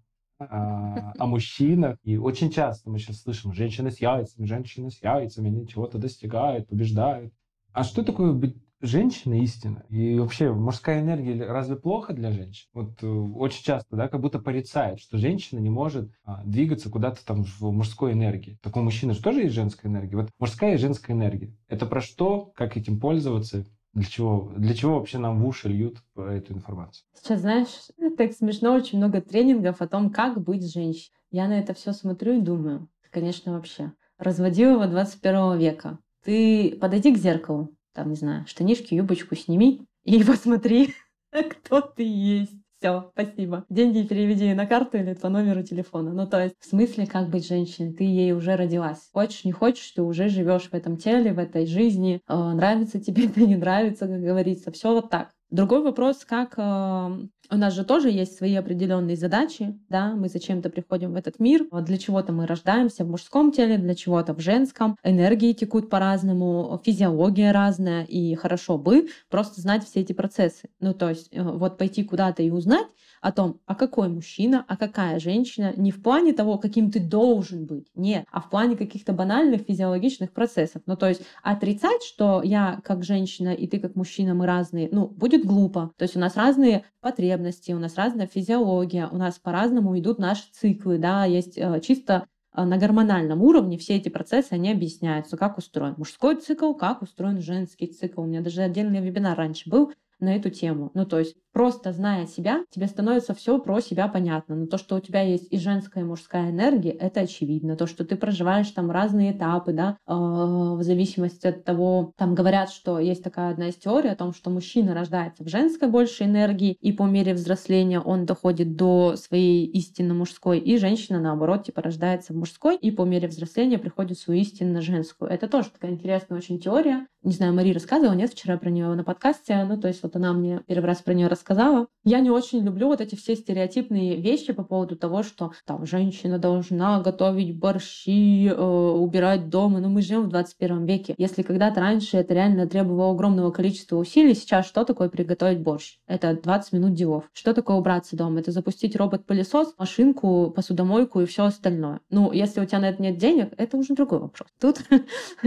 а, о мужчинах. И очень часто мы сейчас слышим женщины с яйцами, женщины с яйцами, они чего-то достигают, побеждают. А что такое быть женщиной истинно? И вообще мужская энергия разве плохо для женщин? Вот э, очень часто, да, как будто порицает, что женщина не может а, двигаться куда-то там в мужской энергии. Так у мужчины же тоже есть женская энергия. Вот мужская и женская энергия. Это про что? Как этим пользоваться? Для чего, для чего вообще нам в уши льют эту информацию? Сейчас, знаешь, так смешно, очень много тренингов о том, как быть женщиной. Я на это все смотрю и думаю, конечно, вообще. Разводила 21 века. Ты подойди к зеркалу, там, не знаю, штанишки, юбочку сними и посмотри, кто ты есть. Все, спасибо. Деньги переведи на карту или по номеру телефона. Ну, то есть, в смысле, как быть женщиной? Ты ей уже родилась. Хочешь, не хочешь, ты уже живешь в этом теле, в этой жизни. Э, нравится тебе это, не нравится, как говорится. Все вот так. Другой вопрос, как э, у нас же тоже есть свои определенные задачи, да, мы зачем-то приходим в этот мир, для чего-то мы рождаемся в мужском теле, для чего-то в женском, энергии текут по-разному, физиология разная, и хорошо бы просто знать все эти процессы. Ну, то есть э, вот пойти куда-то и узнать, о том, а какой мужчина, а какая женщина, не в плане того, каким ты должен быть, нет, а в плане каких-то банальных физиологичных процессов. Ну, то есть отрицать, что я как женщина и ты как мужчина, мы разные, ну, будет глупо. То есть у нас разные потребности, у нас разная физиология, у нас по-разному идут наши циклы, да, есть э, чисто э, на гормональном уровне все эти процессы, они объясняются, как устроен мужской цикл, как устроен женский цикл. У меня даже отдельный вебинар раньше был на эту тему. Ну, то есть просто зная себя, тебе становится все про себя понятно. Но то, что у тебя есть и женская, и мужская энергия, это очевидно. То, что ты проживаешь там разные этапы, да, э, в зависимости от того, там говорят, что есть такая одна из теорий о том, что мужчина рождается в женской большей энергии, и по мере взросления он доходит до своей истинно мужской, и женщина, наоборот, типа рождается в мужской, и по мере взросления приходит свою истинно женскую. Это тоже такая интересная очень теория. Не знаю, Мария рассказывала, нет, вчера про нее на подкасте. Ну, то есть вот она мне первый раз про нее рассказывала, рассказала. Я не очень люблю вот эти все стереотипные вещи по поводу того, что там женщина должна готовить борщи, э, убирать дома. Но мы живем в 21 веке. Если когда-то раньше это реально требовало огромного количества усилий, сейчас что такое приготовить борщ? Это 20 минут делов. Что такое убраться дома? Это запустить робот-пылесос, машинку, посудомойку и все остальное. Ну, если у тебя на это нет денег, это уже другой вопрос. Тут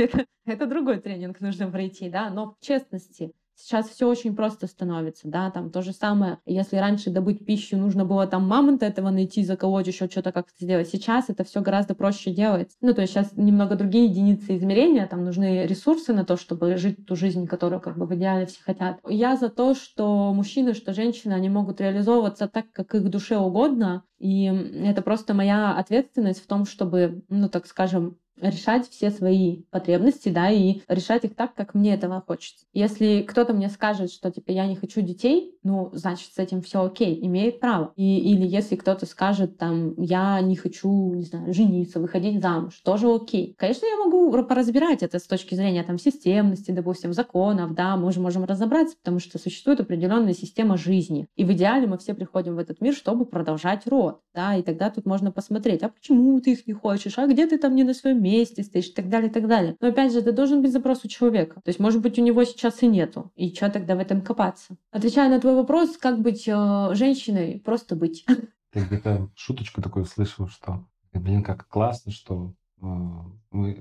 это другой тренинг нужно пройти, да, но в честности, Сейчас все очень просто становится, да, там то же самое, если раньше добыть пищу нужно было там мамонта этого найти, заколоть, еще что-то как-то сделать, сейчас это все гораздо проще делать. Ну, то есть сейчас немного другие единицы измерения, там нужны ресурсы на то, чтобы жить ту жизнь, которую как бы в идеале все хотят. Я за то, что мужчины, что женщины, они могут реализовываться так, как их душе угодно, и это просто моя ответственность в том, чтобы, ну, так скажем, решать все свои потребности, да, и решать их так, как мне этого хочется. Если кто-то мне скажет, что типа я не хочу детей, ну, значит, с этим все окей, имеет право. И, или если кто-то скажет там, я не хочу, не знаю, жениться, выходить замуж, тоже окей. Конечно, я могу поразбирать это с точки зрения там системности, допустим, законов, да, мы же можем разобраться, потому что существует определенная система жизни. И в идеале мы все приходим в этот мир, чтобы продолжать род, да, и тогда тут можно посмотреть, а почему ты их не хочешь, а где ты там не на своем месте стоишь и так далее, и так далее. Но опять же, это должен быть запрос у человека. То есть, может быть, у него сейчас и нету. И что тогда в этом копаться? Отвечая на твой вопрос, как быть э, женщиной, просто быть. Ты где-то шуточку такую слышал, что, блин, как классно, что э, мы,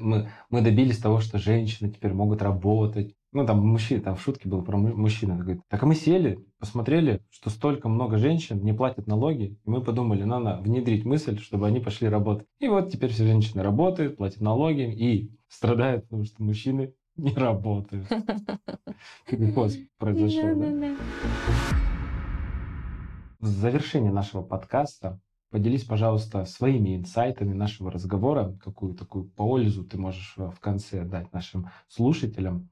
мы, мы добились того, что женщины теперь могут работать, ну, там мужчина, там в шутке было про мужчину. Он говорит, так а мы сели, посмотрели, что столько много женщин не платят налоги, и мы подумали, надо внедрить мысль, чтобы они пошли работать. И вот теперь все женщины работают, платят налоги и страдают, потому что мужчины не работают. Переход произошел, да? В завершении нашего подкаста поделись, пожалуйста, своими инсайтами нашего разговора, какую такую пользу ты можешь в конце дать нашим слушателям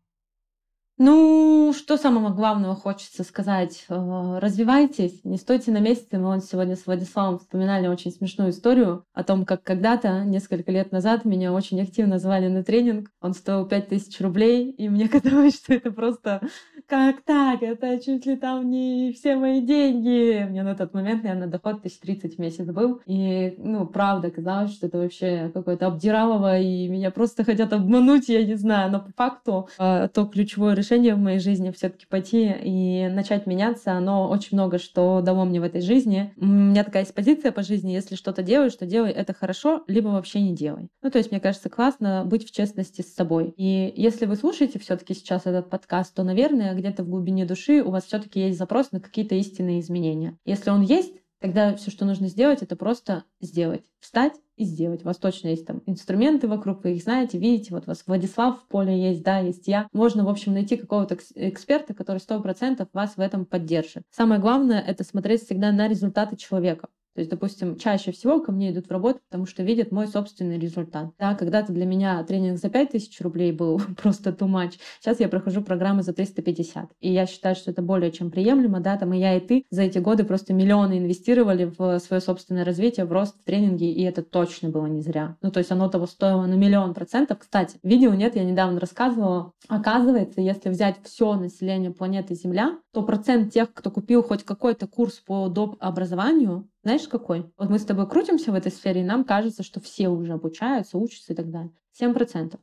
ну, что самого главного хочется сказать? Э, развивайтесь, не стойте на месте. Мы вот сегодня с Владиславом вспоминали очень смешную историю о том, как когда-то, несколько лет назад, меня очень активно звали на тренинг. Он стоил 5000 рублей, и мне казалось, что это просто как так? Это чуть ли там не все мои деньги. Мне на тот момент, наверное, доход 1030 в месяц был. И, ну, правда, казалось, что это вообще какое-то обдиралово, и меня просто хотят обмануть, я не знаю. Но по факту э, то ключевое в моей жизни все-таки пойти и начать меняться. Оно очень много что дало мне в этой жизни. У меня такая есть позиция по жизни. Если что-то делаешь, то делай это хорошо, либо вообще не делай. Ну, то есть, мне кажется, классно быть в честности с собой. И если вы слушаете все-таки сейчас этот подкаст, то, наверное, где-то в глубине души у вас все-таки есть запрос на какие-то истинные изменения. Если он есть, тогда все, что нужно сделать, это просто сделать. Встать и сделать. У вас точно есть там инструменты вокруг, вы их знаете, видите, вот у вас Владислав в поле есть, да, есть я. Можно, в общем, найти какого-то эксперта, который сто процентов вас в этом поддержит. Самое главное — это смотреть всегда на результаты человека. То есть, допустим, чаще всего ко мне идут в работу, потому что видят мой собственный результат. Да, когда-то для меня тренинг за 5000 рублей был просто too much. Сейчас я прохожу программы за 350. И я считаю, что это более чем приемлемо. Да, там и я, и ты за эти годы просто миллионы инвестировали в свое собственное развитие, в рост, тренинги, и это точно было не зря. Ну, то есть оно того стоило на миллион процентов. Кстати, видео нет, я недавно рассказывала. Оказывается, если взять все население планеты Земля, то процент тех, кто купил хоть какой-то курс по доп. образованию, знаешь, какой? Вот мы с тобой крутимся в этой сфере, и нам кажется, что все уже обучаются, учатся и так далее. 7%.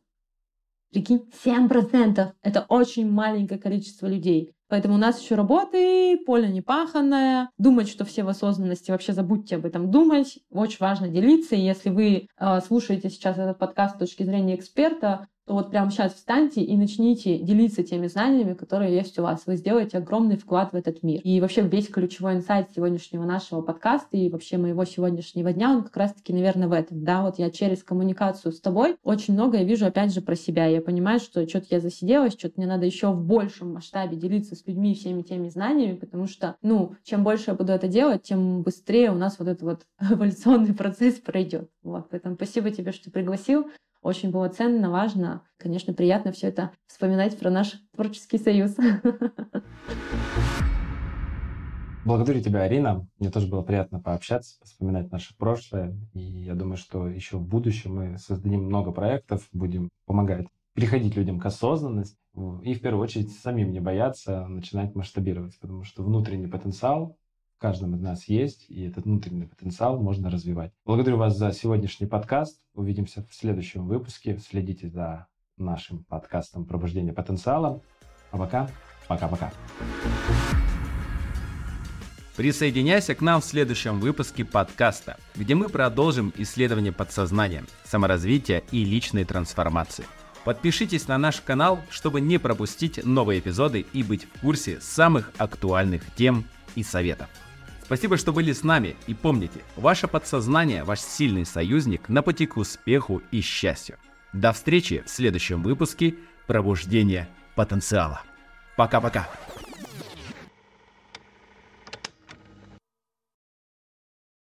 Прикинь, 7%! Это очень маленькое количество людей. Поэтому у нас еще работы, поле непаханное. Думать, что все в осознанности, вообще забудьте об этом думать. Очень важно делиться. И если вы э, слушаете сейчас этот подкаст с точки зрения эксперта, вот прямо сейчас встаньте и начните делиться теми знаниями, которые есть у вас. Вы сделаете огромный вклад в этот мир. И вообще весь ключевой инсайт сегодняшнего нашего подкаста и вообще моего сегодняшнего дня, он как раз-таки, наверное, в этом. Да, вот я через коммуникацию с тобой очень многое вижу опять же про себя. Я понимаю, что что-то я засиделась, что-то мне надо еще в большем масштабе делиться с людьми всеми теми знаниями, потому что, ну, чем больше я буду это делать, тем быстрее у нас вот этот вот эволюционный процесс пройдет. Вот, поэтому спасибо тебе, что пригласил. Очень было ценно, важно. Конечно, приятно все это вспоминать про наш творческий союз. Благодарю тебя, Арина. Мне тоже было приятно пообщаться, вспоминать наше прошлое. И я думаю, что еще в будущем мы создадим много проектов, будем помогать приходить людям к осознанности и в первую очередь самим не бояться начинать масштабировать, потому что внутренний потенциал каждом из нас есть, и этот внутренний потенциал можно развивать. Благодарю вас за сегодняшний подкаст. Увидимся в следующем выпуске. Следите за нашим подкастом «Пробуждение потенциала». А пока, пока-пока. Присоединяйся к нам в следующем выпуске подкаста, где мы продолжим исследование подсознания, саморазвития и личной трансформации. Подпишитесь на наш канал, чтобы не пропустить новые эпизоды и быть в курсе самых актуальных тем и советов. Спасибо, что были с нами и помните, ваше подсознание – ваш сильный союзник на пути к успеху и счастью. До встречи в следующем выпуске «Пробуждение потенциала». Пока-пока.